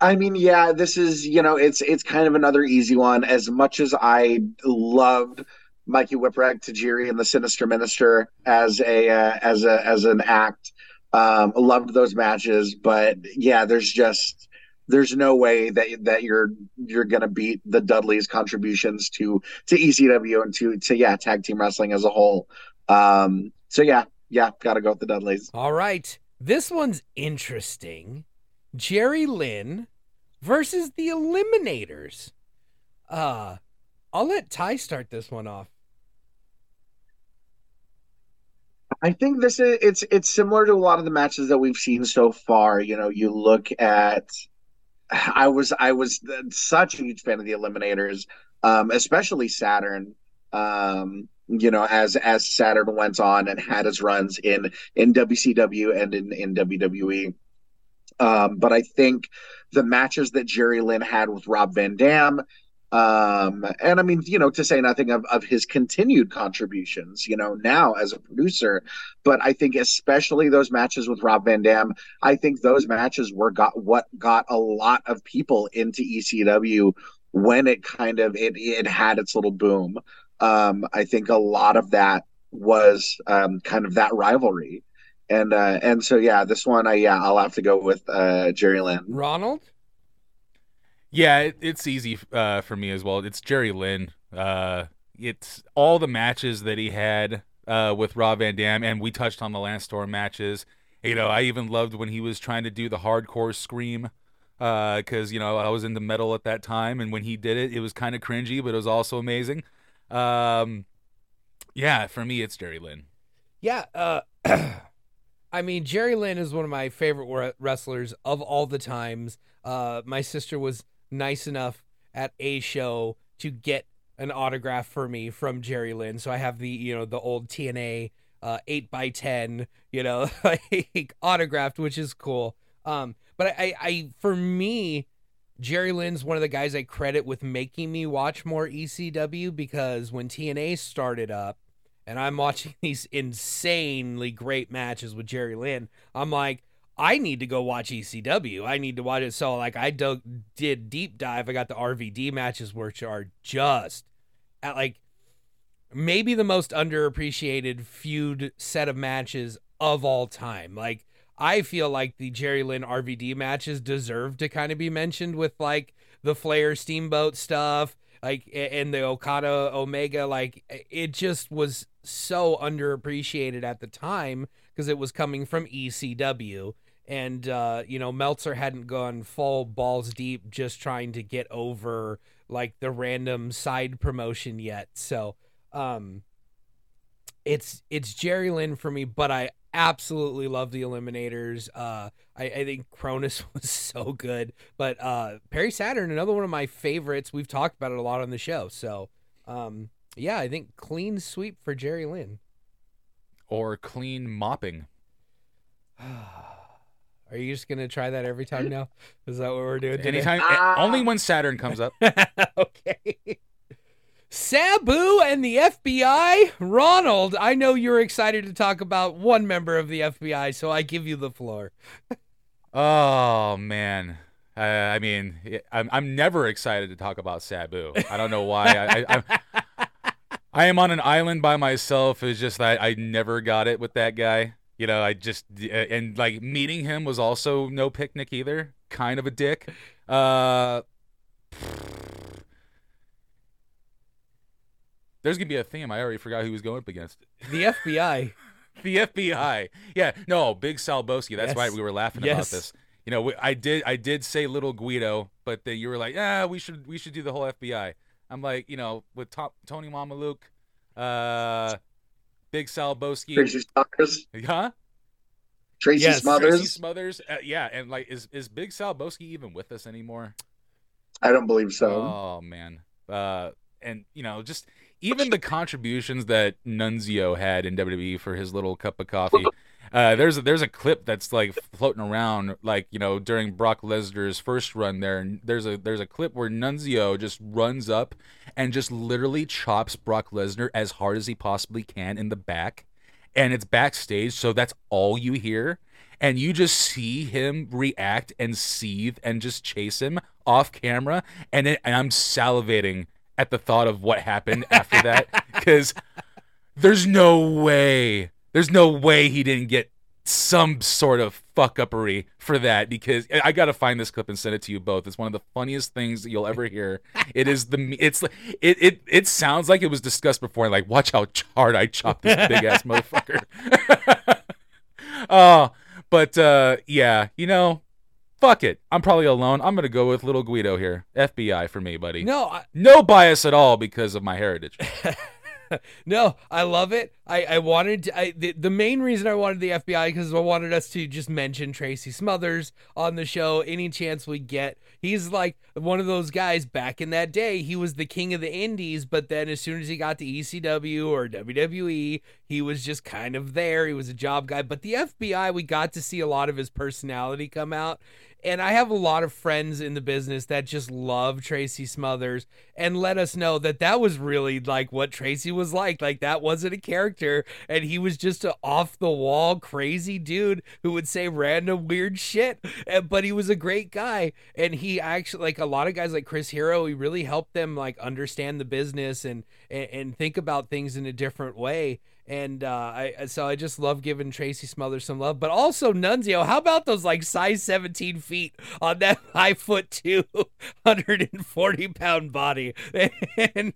I mean, yeah, this is, you know, it's it's kind of another easy one. As much as I loved Mikey Whipwreck, Tajiri, and the Sinister Minister as a uh, as a as an act, um, loved those matches. But yeah, there's just there's no way that that you're you're gonna beat the Dudleys' contributions to to ECW and to to yeah tag team wrestling as a whole. Um, so yeah, yeah, gotta go with the Dudleys. All right. This one's interesting. Jerry Lynn versus the Eliminators. Uh, I'll let Ty start this one off. I think this is it's it's similar to a lot of the matches that we've seen so far. You know, you look at I was I was such a huge fan of the Eliminators, um, especially Saturn. Um, you know, as as Saturn went on and had his runs in in WCW and in in WWE. Um, but I think the matches that Jerry Lynn had with Rob Van Dam, um, and I mean, you know, to say nothing of, of his continued contributions, you know, now as a producer, but I think especially those matches with Rob Van Dam, I think those matches were got what got a lot of people into ECW when it kind of it it had its little boom. Um, I think a lot of that was um, kind of that rivalry. And uh, and so yeah, this one I yeah I'll have to go with uh, Jerry Lynn. Ronald? Yeah, it, it's easy uh, for me as well. It's Jerry Lynn. Uh, it's all the matches that he had uh, with Rob Van Dam, and we touched on the Lance Storm matches. You know, I even loved when he was trying to do the hardcore scream because you know I was into metal at that time, and when he did it, it was kind of cringy, but it was also amazing. Um, yeah, for me, it's Jerry Lynn. Yeah, uh [clears throat] I mean Jerry Lynn is one of my favorite wrestlers of all the times. Uh my sister was nice enough at a show to get an autograph for me from Jerry Lynn. So I have the, you know, the old TNA uh 8 by 10 you know, [laughs] like autographed, which is cool. Um but I, I I for me Jerry Lynn's one of the guys I credit with making me watch more ECW because when TNA started up and I'm watching [laughs] these insanely great matches with Jerry Lynn, I'm like, I need to go watch ECW. I need to watch it. So like I dug, did deep dive. I got the RVD matches, which are just at like maybe the most underappreciated feud set of matches of all time. Like I feel like the Jerry Lynn RVD matches deserve to kind of be mentioned with like the Flair Steamboat stuff, like and the Okada Omega. Like it just was so underappreciated at the time because it was coming from ECW. And uh, you know, Meltzer hadn't gone full balls deep just trying to get over like the random side promotion yet. So um it's it's Jerry Lynn for me, but I absolutely love the Eliminators. Uh, I, I think Kronus [laughs] was so good, but uh, Perry Saturn, another one of my favorites. We've talked about it a lot on the show. So, um, yeah, I think clean sweep for Jerry Lynn. Or clean mopping. [sighs] [sighs] [sighs] Are you just gonna try that every time now? Is that what we're doing? Today? Anytime, only when Saturn comes up. [laughs] okay. Sabu and the FBI. Ronald, I know you're excited to talk about one member of the FBI, so I give you the floor. oh man. Uh, I mean, I'm I'm never excited to talk about Sabu. I don't know why. I, I, [laughs] I am on an island by myself. It's just that I never got it with that guy. You know, I just and like meeting him was also no picnic either. Kind of a dick. Uh, there's gonna be a theme. I already forgot who was going up against. The FBI. [laughs] the FBI. Yeah, no, Big Salboski. That's yes. right. We were laughing yes. about this. You know, I did I did say little Guido, but then you were like, "Yeah, we should we should do the whole FBI. I'm like, you know, with top, Tony Mamaluke, uh, Big Sal Salboski. Tracy Smothers. Huh? Tracy yes, Smothers. Tracy Smothers. Uh, yeah, and like, is is Big Sal Salboski even with us anymore? I don't believe so. Oh man. Uh, and you know, just even the contributions that Nunzio had in WWE for his little cup of coffee. Uh, there's a, there's a clip that's like floating around, like you know, during Brock Lesnar's first run there. And there's a there's a clip where Nunzio just runs up and just literally chops Brock Lesnar as hard as he possibly can in the back, and it's backstage, so that's all you hear, and you just see him react and seethe and just chase him off camera, and, it, and I'm salivating at the thought of what happened after that [laughs] because there's no way there's no way he didn't get some sort of fuck uppery for that because I gotta find this clip and send it to you both. It's one of the funniest things that you'll ever hear. It is the it's it it it sounds like it was discussed before. Like watch how hard I chop this big ass motherfucker. Oh, [laughs] but uh, yeah, you know, fuck it. I'm probably alone. I'm gonna go with little Guido here. FBI for me, buddy. No, I- no bias at all because of my heritage. [laughs] [laughs] no, I love it. I, I wanted to, I, the, the main reason I wanted the FBI because I wanted us to just mention Tracy Smothers on the show any chance we get. He's like one of those guys back in that day. He was the king of the indies, but then as soon as he got to ECW or WWE, he was just kind of there. He was a job guy. But the FBI, we got to see a lot of his personality come out. And I have a lot of friends in the business that just love Tracy Smothers and let us know that that was really like what Tracy was like. Like that wasn't a character, and he was just an off the wall crazy dude who would say random weird shit. But he was a great guy, and he actually like a lot of guys like Chris Hero. He really helped them like understand the business and and, and think about things in a different way and uh, I so I just love giving Tracy Smothers some love, but also Nunzio. How about those like size 17 feet on that [laughs] five foot two, [laughs] 140 pound body? [laughs] And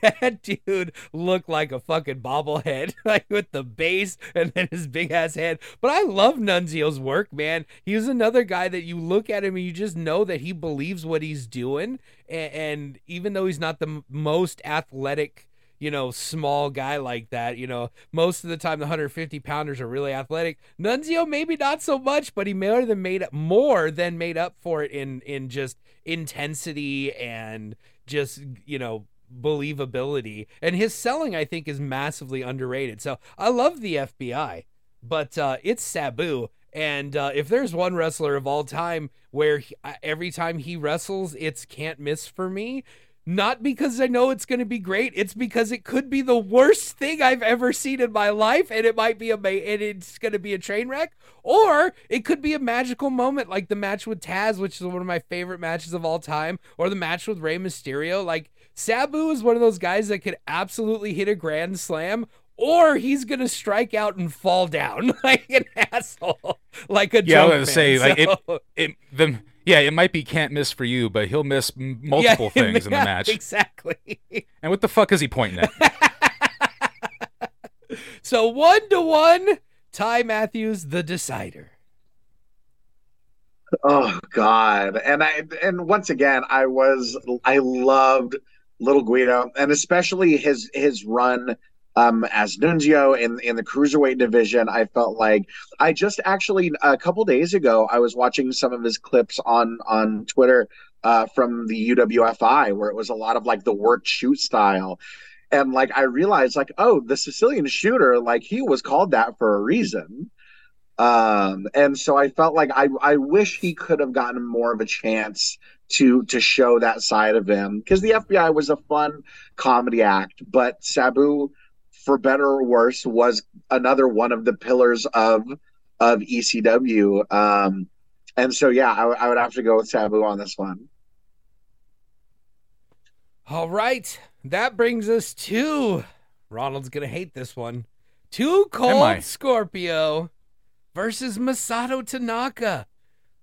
that dude looked like a fucking bobblehead, like with the base and then his big ass head. But I love Nunzio's work, man. He's another guy that you look at him and you just know that he believes what he's doing, and, and even though he's not the most athletic you know, small guy like that. You know, most of the time the 150 pounders are really athletic. Nunzio maybe not so much, but he more than made up more than made up for it in in just intensity and just you know believability. And his selling, I think, is massively underrated. So I love the FBI, but uh, it's Sabu. And uh, if there's one wrestler of all time where he, every time he wrestles, it's can't miss for me, not because I know it's going to be great. It's because it could be the worst thing I've ever seen in my life, and it might be a and it's going to be a train wreck, or it could be a magical moment like the match with Taz, which is one of my favorite matches of all time, or the match with Rey Mysterio. Like Sabu is one of those guys that could absolutely hit a grand slam, or he's gonna strike out and fall down [laughs] like an asshole, like a yeah. I was gonna say like it, it the yeah, it might be can't miss for you, but he'll miss multiple yeah, [laughs] things in the match. Exactly. And what the fuck is he pointing at? [laughs] so one to one, Ty Matthews, the decider. Oh God. And I and once again, I was I loved Little Guido and especially his his run um, as Nunzio in in the cruiserweight division. I felt like I just actually a couple days ago I was watching some of his clips on on Twitter uh, from the UWFI where it was a lot of like the work shoot style. And like I realized, like, oh, the Sicilian shooter, like he was called that for a reason. Um, and so I felt like I I wish he could have gotten more of a chance to to show that side of him because the FBI was a fun comedy act, but Sabu for better or worse, was another one of the pillars of of ECW. Um, and so, yeah, I, I would have to go with Sabu on this one. All right, that brings us to Ronald's gonna hate this one. Too Cold Scorpio versus Masato Tanaka.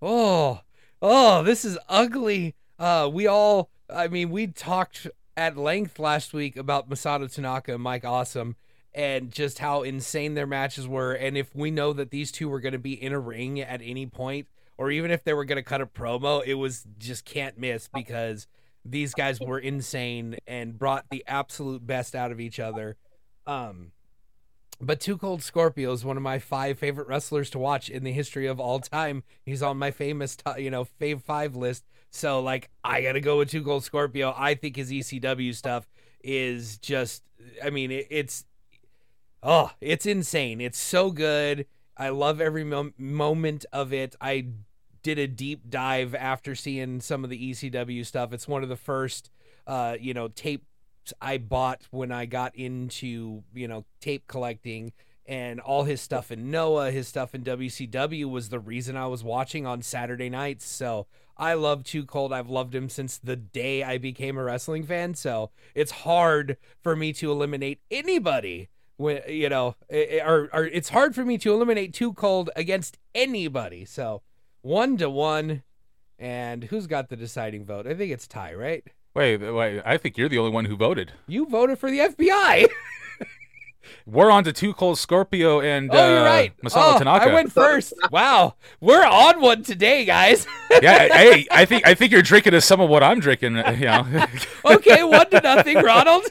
Oh, oh, this is ugly. Uh, we all, I mean, we talked at length last week about Masato Tanaka and Mike Awesome and just how insane their matches were. And if we know that these two were going to be in a ring at any point, or even if they were going to cut a promo, it was just can't miss because these guys were insane and brought the absolute best out of each other. Um, but Too Cold Scorpio is one of my five favorite wrestlers to watch in the history of all time. He's on my famous, you know, Fave Five list. So like, I gotta go with Too Cold Scorpio. I think his ECW stuff is just, I mean, it, it's, oh, it's insane. It's so good. I love every mo- moment of it. I did a deep dive after seeing some of the ECW stuff. It's one of the first, uh, you know, tapes I bought when I got into, you know, tape collecting and all his stuff in Noah, his stuff in WCW was the reason I was watching on Saturday nights. So I love Too Cold. I've loved him since the day I became a wrestling fan. So it's hard for me to eliminate anybody when you know, or, or it's hard for me to eliminate Too Cold against anybody. So one to one, and who's got the deciding vote? I think it's Ty, right? Wait, wait. I think you're the only one who voted. You voted for the FBI. [laughs] We're on to Too Cold Scorpio and oh, you're uh, right. Masato oh, Tanaka. I went first. [laughs] wow, we're on one today, guys. [laughs] yeah, hey, I think I think you're drinking as some of what I'm drinking. You know. [laughs] okay, one to nothing, Ronald.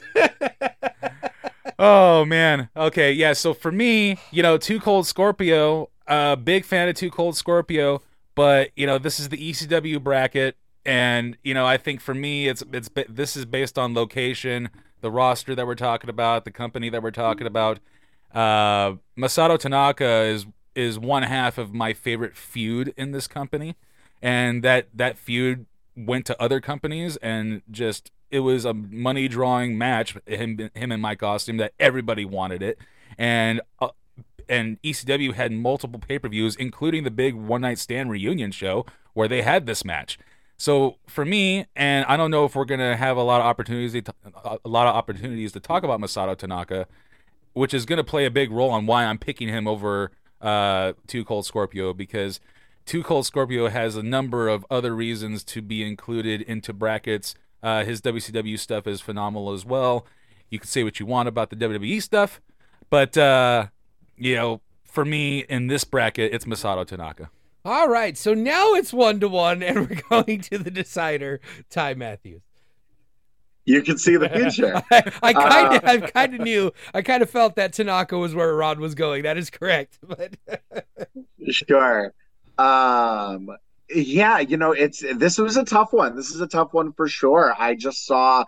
oh man. Okay, yeah. So for me, you know, Too Cold Scorpio. Uh, big fan of Too Cold Scorpio, but you know, this is the ECW bracket, and you know, I think for me, it's it's this is based on location the roster that we're talking about, the company that we're talking about. Uh, Masato Tanaka is is one half of my favorite feud in this company, and that that feud went to other companies and just it was a money drawing match. Him him and Mike Awesome that everybody wanted it, and. Uh, and ECW had multiple pay per views, including the big one night stand reunion show where they had this match. So for me, and I don't know if we're gonna have a lot of opportunities, to, a lot of opportunities to talk about Masato Tanaka, which is gonna play a big role on why I'm picking him over uh, Too Cold Scorpio because Too Cold Scorpio has a number of other reasons to be included into brackets. Uh, his WCW stuff is phenomenal as well. You can say what you want about the WWE stuff, but uh, you know, for me in this bracket, it's Masato Tanaka. All right, so now it's one to one, and we're [laughs] going to the decider, Ty Matthews. You can see the [laughs] future. I, kind of, uh, I kind of knew, I kind of felt that Tanaka was where Rod was going. That is correct, [laughs] but sure. Um, yeah, you know, it's this was a tough one. This is a tough one for sure. I just saw,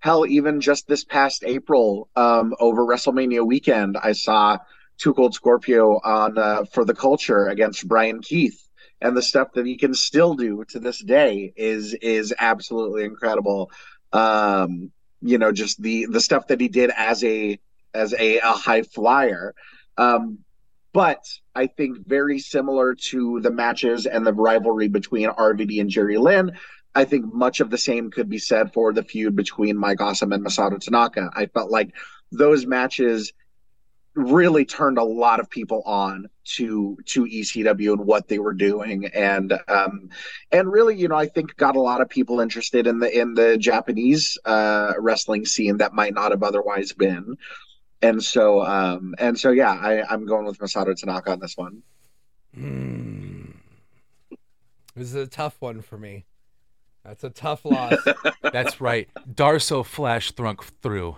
hell, even just this past April, um, over WrestleMania weekend, I saw Too Cold Scorpio on uh, for the culture against Brian Keith, and the stuff that he can still do to this day is is absolutely incredible. Um, you know, just the the stuff that he did as a as a, a high flyer. Um, but I think very similar to the matches and the rivalry between RVD and Jerry Lynn, I think much of the same could be said for the feud between Mike Awesome and Masato Tanaka. I felt like those matches really turned a lot of people on to to ECW and what they were doing and um and really you know I think got a lot of people interested in the in the Japanese uh wrestling scene that might not have otherwise been and so um and so yeah I I'm going with Masato Tanaka on this one Hmm. This is a tough one for me. That's a tough loss. [laughs] That's right. Darsow Flash thrunk through.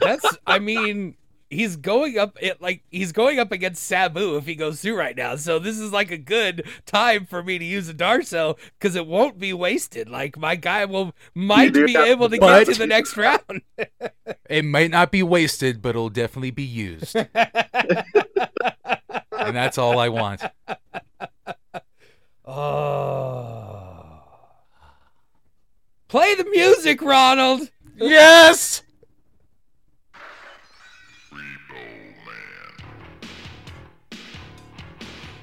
That's I mean, he's going up it like he's going up against Sabu if he goes through right now. So this is like a good time for me to use a Darsow because it won't be wasted. Like my guy will might be that, able to but- get to the next round. [laughs] It might not be wasted, but it'll definitely be used. [laughs] and that's all I want. oh. Play the music, Ronald. Yes!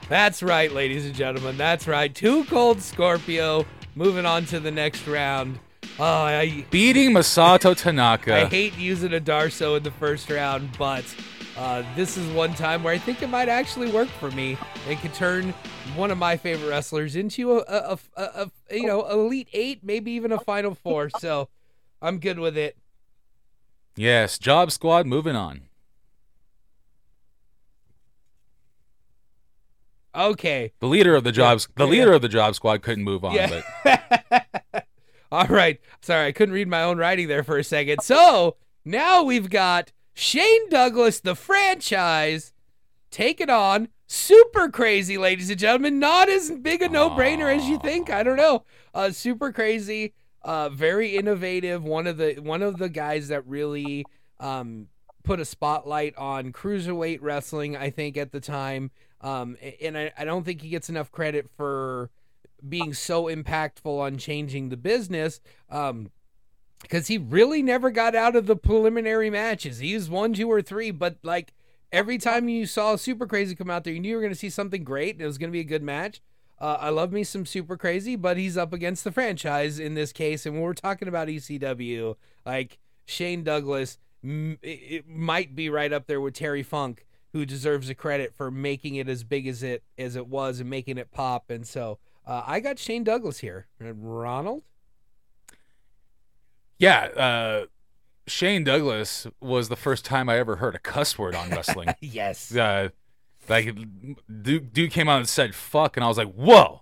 That's right, ladies and gentlemen. That's right. Too Cold Scorpio. Moving on to the next round. Oh, I Beating Masato Tanaka. I hate using a Darsow in the first round, but uh, this is one time where I think it might actually work for me. It could turn one of my favorite wrestlers into a, a, a, a, a you know elite eight, maybe even a final four. So I'm good with it. yes, Job Squad moving on. Okay. The leader of the jobs, the Yeah. leader of the Job Squad couldn't move on, Yeah. but [laughs] All right. Sorry, I couldn't read my own writing there for a second. So now we've got Shane Douglas, the franchise, taking on Super Crazy, ladies and gentlemen. Not as big a no brainer as you think. I don't know. Uh, Super Crazy, uh, very innovative. One of the one of the guys that really um, put a spotlight on cruiserweight wrestling. I think at the time, um, and I, I don't think he gets enough credit for being so impactful on changing the business um because he really never got out of the preliminary matches. He was one two or three but like every time you saw super crazy come out there you knew you were going to see something great and it was going to be a good match. Uh, i love me some super crazy but he's up against the franchise in this case and when we're talking about ecw like shane douglas it might be right up there with terry funk who deserves the credit for making it as big as it as it was and making it pop and so uh, I got Shane Douglas here. And Ronald? yeah, uh, Shane Douglas was the first time I ever heard a cuss word on wrestling. [laughs] Yes. uh, like dude, dude came out and said "fuck," and I was like, "Whoa,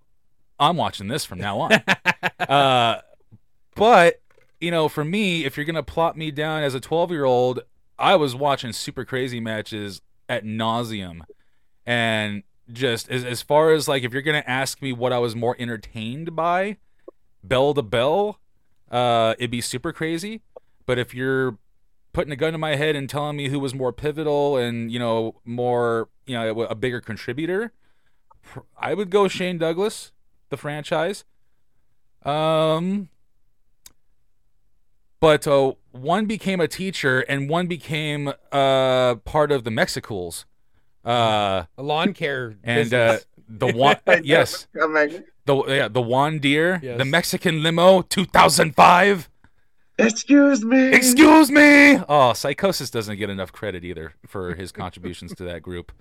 I'm watching this from now on." [laughs] uh, but you know, for me, if you're gonna plot me down as a 12 year old, I was watching super crazy matches at nauseum, and just as as far as like if you're gonna ask me what I was more entertained by, bell to bell, uh, it'd be super crazy. But if you're putting a gun to my head and telling me who was more pivotal and you know more you know a bigger contributor i would go shane douglas the franchise um but uh, one became a teacher and one became uh part of the mexicools uh A lawn care and uh the [laughs] one I yes the yeah the Juan Deere Yes. the mexican limo 2005 excuse me Excuse me. Oh, Psicosis doesn't get enough credit either for his [laughs] contributions to that group.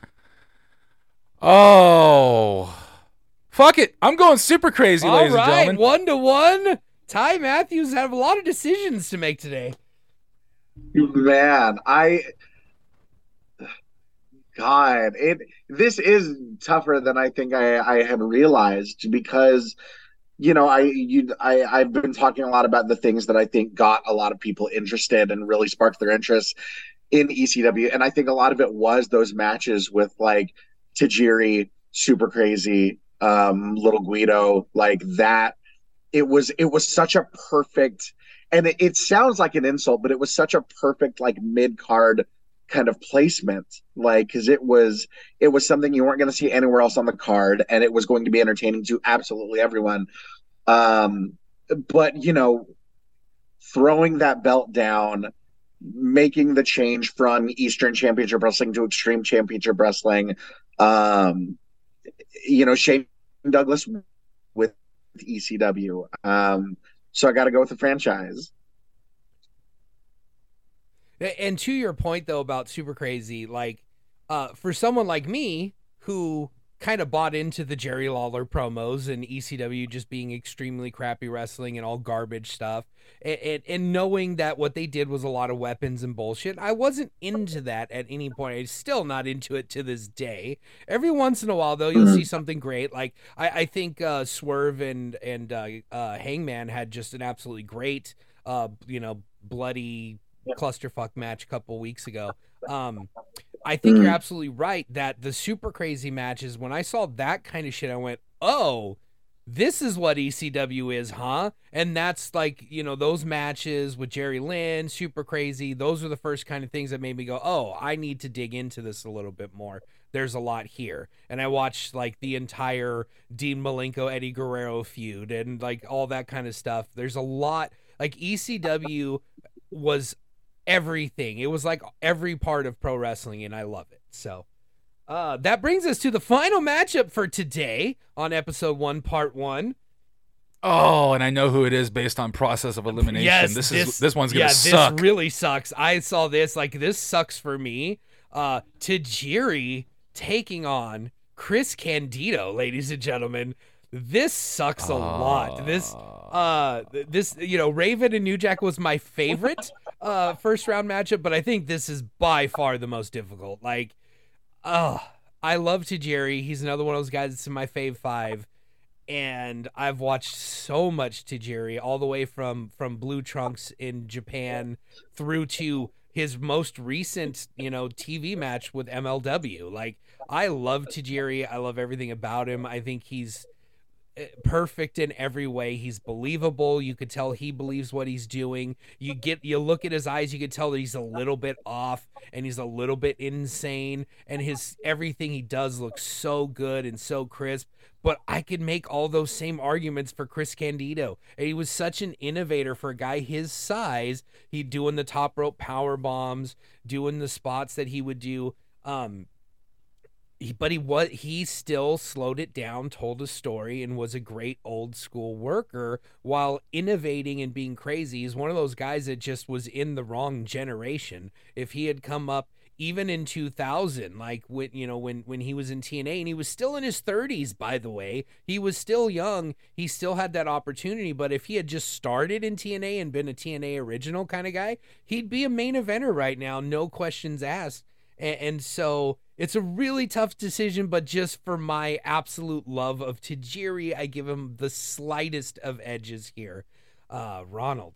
Oh, fuck it. I'm going super crazy, All ladies and right, gentlemen. one to one. Ty Matthews have a lot of decisions to make today. Man, I God, it this is tougher than I think I, I had realized because you know I you I I've been talking a lot about the things that I think got a lot of people interested and really sparked their interest in ECW, and I think a lot of it was those matches with like Tajiri, Super Crazy, um, Little Guido, like that. It was it was such a perfect and it, it sounds like an insult, but it was such a perfect like mid card kind of placement, like because it was it was something you weren't going to see anywhere else on the card, and it was going to be entertaining to absolutely everyone. Um, but you know, throwing that belt down, making the change from Eastern Championship Wrestling to Extreme Championship Wrestling. Um, you know, Shane Douglas with ECW. Um, so I got to go with the franchise. And to your point though about super crazy, like uh, for someone like me who kind of bought into the Jerry Lawler promos and ECW just being extremely crappy wrestling and all garbage stuff, and, and, and, knowing that what they did was a lot of weapons and bullshit, I wasn't into that at any point. I'm still not into it to this day. Every once in a while, though, you'll see something great. Like I, I think uh, Swerve and and uh, uh, Hangman had just an absolutely great, uh, you know, bloody clusterfuck match a couple weeks ago. Um, I think you're absolutely right that the super crazy matches, when I saw that kind of shit, I went, oh, this is what ECW is, huh? And that's like, you know, those matches with Jerry Lynn, super crazy. Those are the first kind of things that made me go, oh, I need to dig into this a little bit more. There's a lot here. And I watched like the entire Dean Malenko, Eddie Guerrero feud and like all that kind of stuff. There's a lot. Like ECW was everything. It was like every part of pro wrestling, and I love it. So uh, that brings us to the final matchup for today on episode one, part one. Oh, and I know who it is based on process of elimination. Yes, this, this is this one's gonna yeah, suck. This really sucks. I saw this like this sucks for me. Uh, Tajiri taking on Chris Candido, ladies and gentlemen. This sucks a lot. This uh this you know Raven and New Jack was my favorite uh first round matchup, but I think this is by far the most difficult. Like, oh, I love Tajiri. He's another one of those guys that's in my fave five, and I've watched so much Tajiri all the way from from Blue Trunks in Japan through to his most recent, you know, TV match with MLW. Like, I love Tajiri. I love everything about him. I think he's perfect in every way. He's believable. You could tell he believes what he's doing. You get you look at his eyes, you could tell that he's a little bit off and he's a little bit insane and his everything he does looks so good and so crisp. But I could make all those same arguments for Chris Candido. And he was such an innovator for a guy his size. He doing the top rope power bombs, doing the spots that he would do. Um, he, but he was he still slowed it down, told a story, and was a great old school worker while innovating and being crazy. He's one of those guys that just was in the wrong generation. If he had come up even in 2000 like when you know when when he was in TNA and he was still in his 30s by the way he was still young he still had that opportunity but if he had just started in TNA and been a TNA original kind of guy he'd be a main eventer right now no questions asked and, and so it's a really tough decision, but just for my absolute love of Tajiri, I give him the slightest of edges here. Uh, Ronald.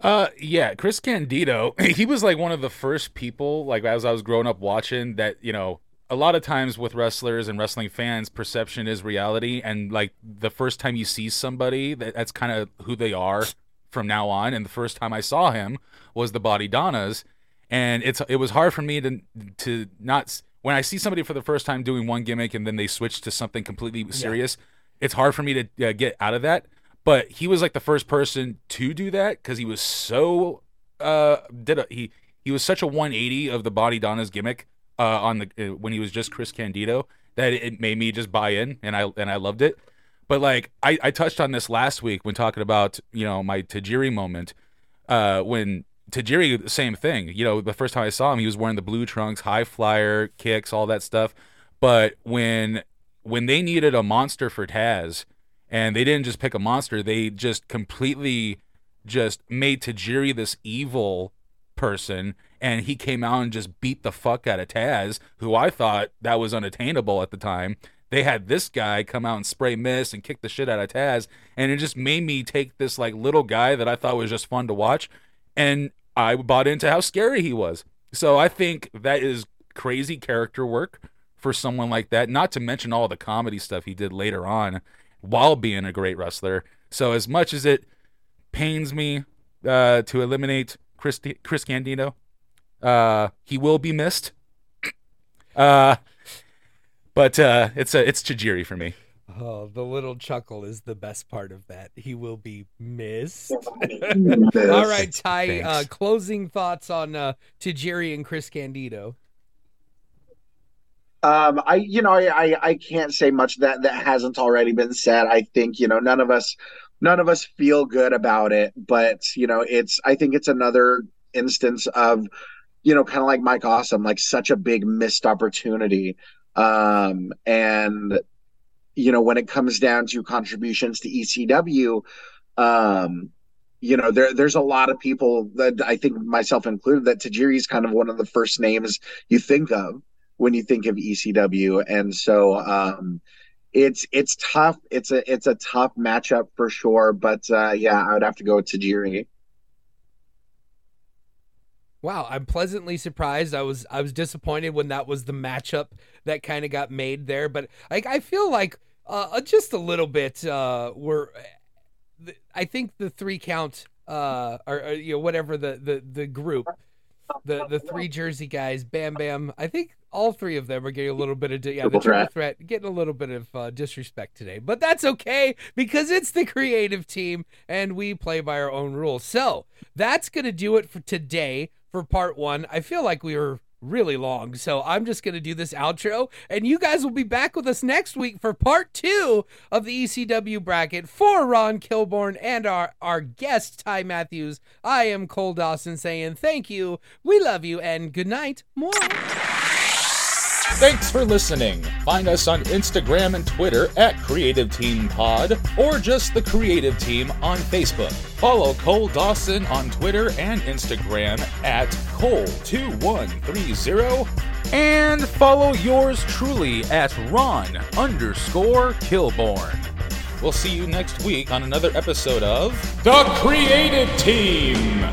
Uh, yeah, Chris Candido. [laughs] He was like one of the first people, like as I was growing up watching, that you know, a lot of times with wrestlers and wrestling fans, perception is reality, and like the first time you see somebody, that, that's kind of who they are from now on. And the first time I saw him was the Bodydonnas and it's it was hard for me to to not when I see somebody for the first time doing one gimmick and then they switch to something completely serious. Yeah. It's hard for me to uh, get out of that. But he was like the first person to do that because he was so uh did a, he he was such a 180 of the body Donna's gimmick uh on the uh, when he was just Chris Candido that it made me just buy in and I and I loved it. But like I, I touched on this last week when talking about you know my Tajiri moment uh when Tajiri, same thing. You know, the first time I saw him, he was wearing the blue trunks, high flyer, kicks, all that stuff. But when when they needed a monster for Taz, and they didn't just pick a monster, they just completely just made Tajiri this evil person, and he came out and just beat the fuck out of Taz, who I thought that was unattainable at the time. They had this guy come out and spray mist and kick the shit out of Taz, and it just made me take this like little guy that I thought was just fun to watch and I bought into how scary he was. So I think that is crazy character work for someone like that. Not to mention all the comedy stuff he did later on while being a great wrestler. So as much as it pains me uh, to eliminate Chris Chris Candido, uh, he will be missed. [clears throat] Uh, but uh, it's a it's Tajiri for me. Oh, the little chuckle is the best part of that. He will be missed. [laughs] All right, Ty. Uh, closing thoughts on uh, Tajiri and Chris Candido. Um, I, you know, I, I, I can't say much that that hasn't already been said. I think you know none of us, none of us feel good about it, but you know, it's. I think it's another instance of, you know, kind of like Mike Awesome, like such a big missed opportunity. Um, and you know, when it comes down to contributions to ECW, um, you know, there there's a lot of people that I think myself included that Tajiri is kind of one of the first names you think of when you think of ECW, and so um, it's it's tough. It's a it's a tough matchup for sure. But uh, yeah, I would have to go with Tajiri. Wow, I'm pleasantly surprised. I was I was disappointed when that was the matchup that kind of got made there, but like I feel like uh, just a little bit uh, we're I think the three count uh, or, or you know whatever the the the group the the three Jersey guys, Bam Bam. I think all three of them are getting a little bit of yeah, the triple threat getting a little bit of uh, disrespect today, but that's okay because it's the creative team and we play by our own rules. So that's gonna do it for today for part one. I feel like we were really long. So I'm just going to do this outro, and you guys will be back with us next week for part two of the ECW bracket for Ron Kilborn and our, our guest, Ty Matthews. I am Cole Dawson saying thank you, we love you, and good night. More. Thanks for listening. Find us on Instagram and Twitter at Creative Team Pod or just the Creative Team on Facebook. Follow Cole Dawson on Twitter and Instagram at Cole2130 and follow yours truly at Ron underscore Kilborn. We'll see you next week on another episode of The Creative Team.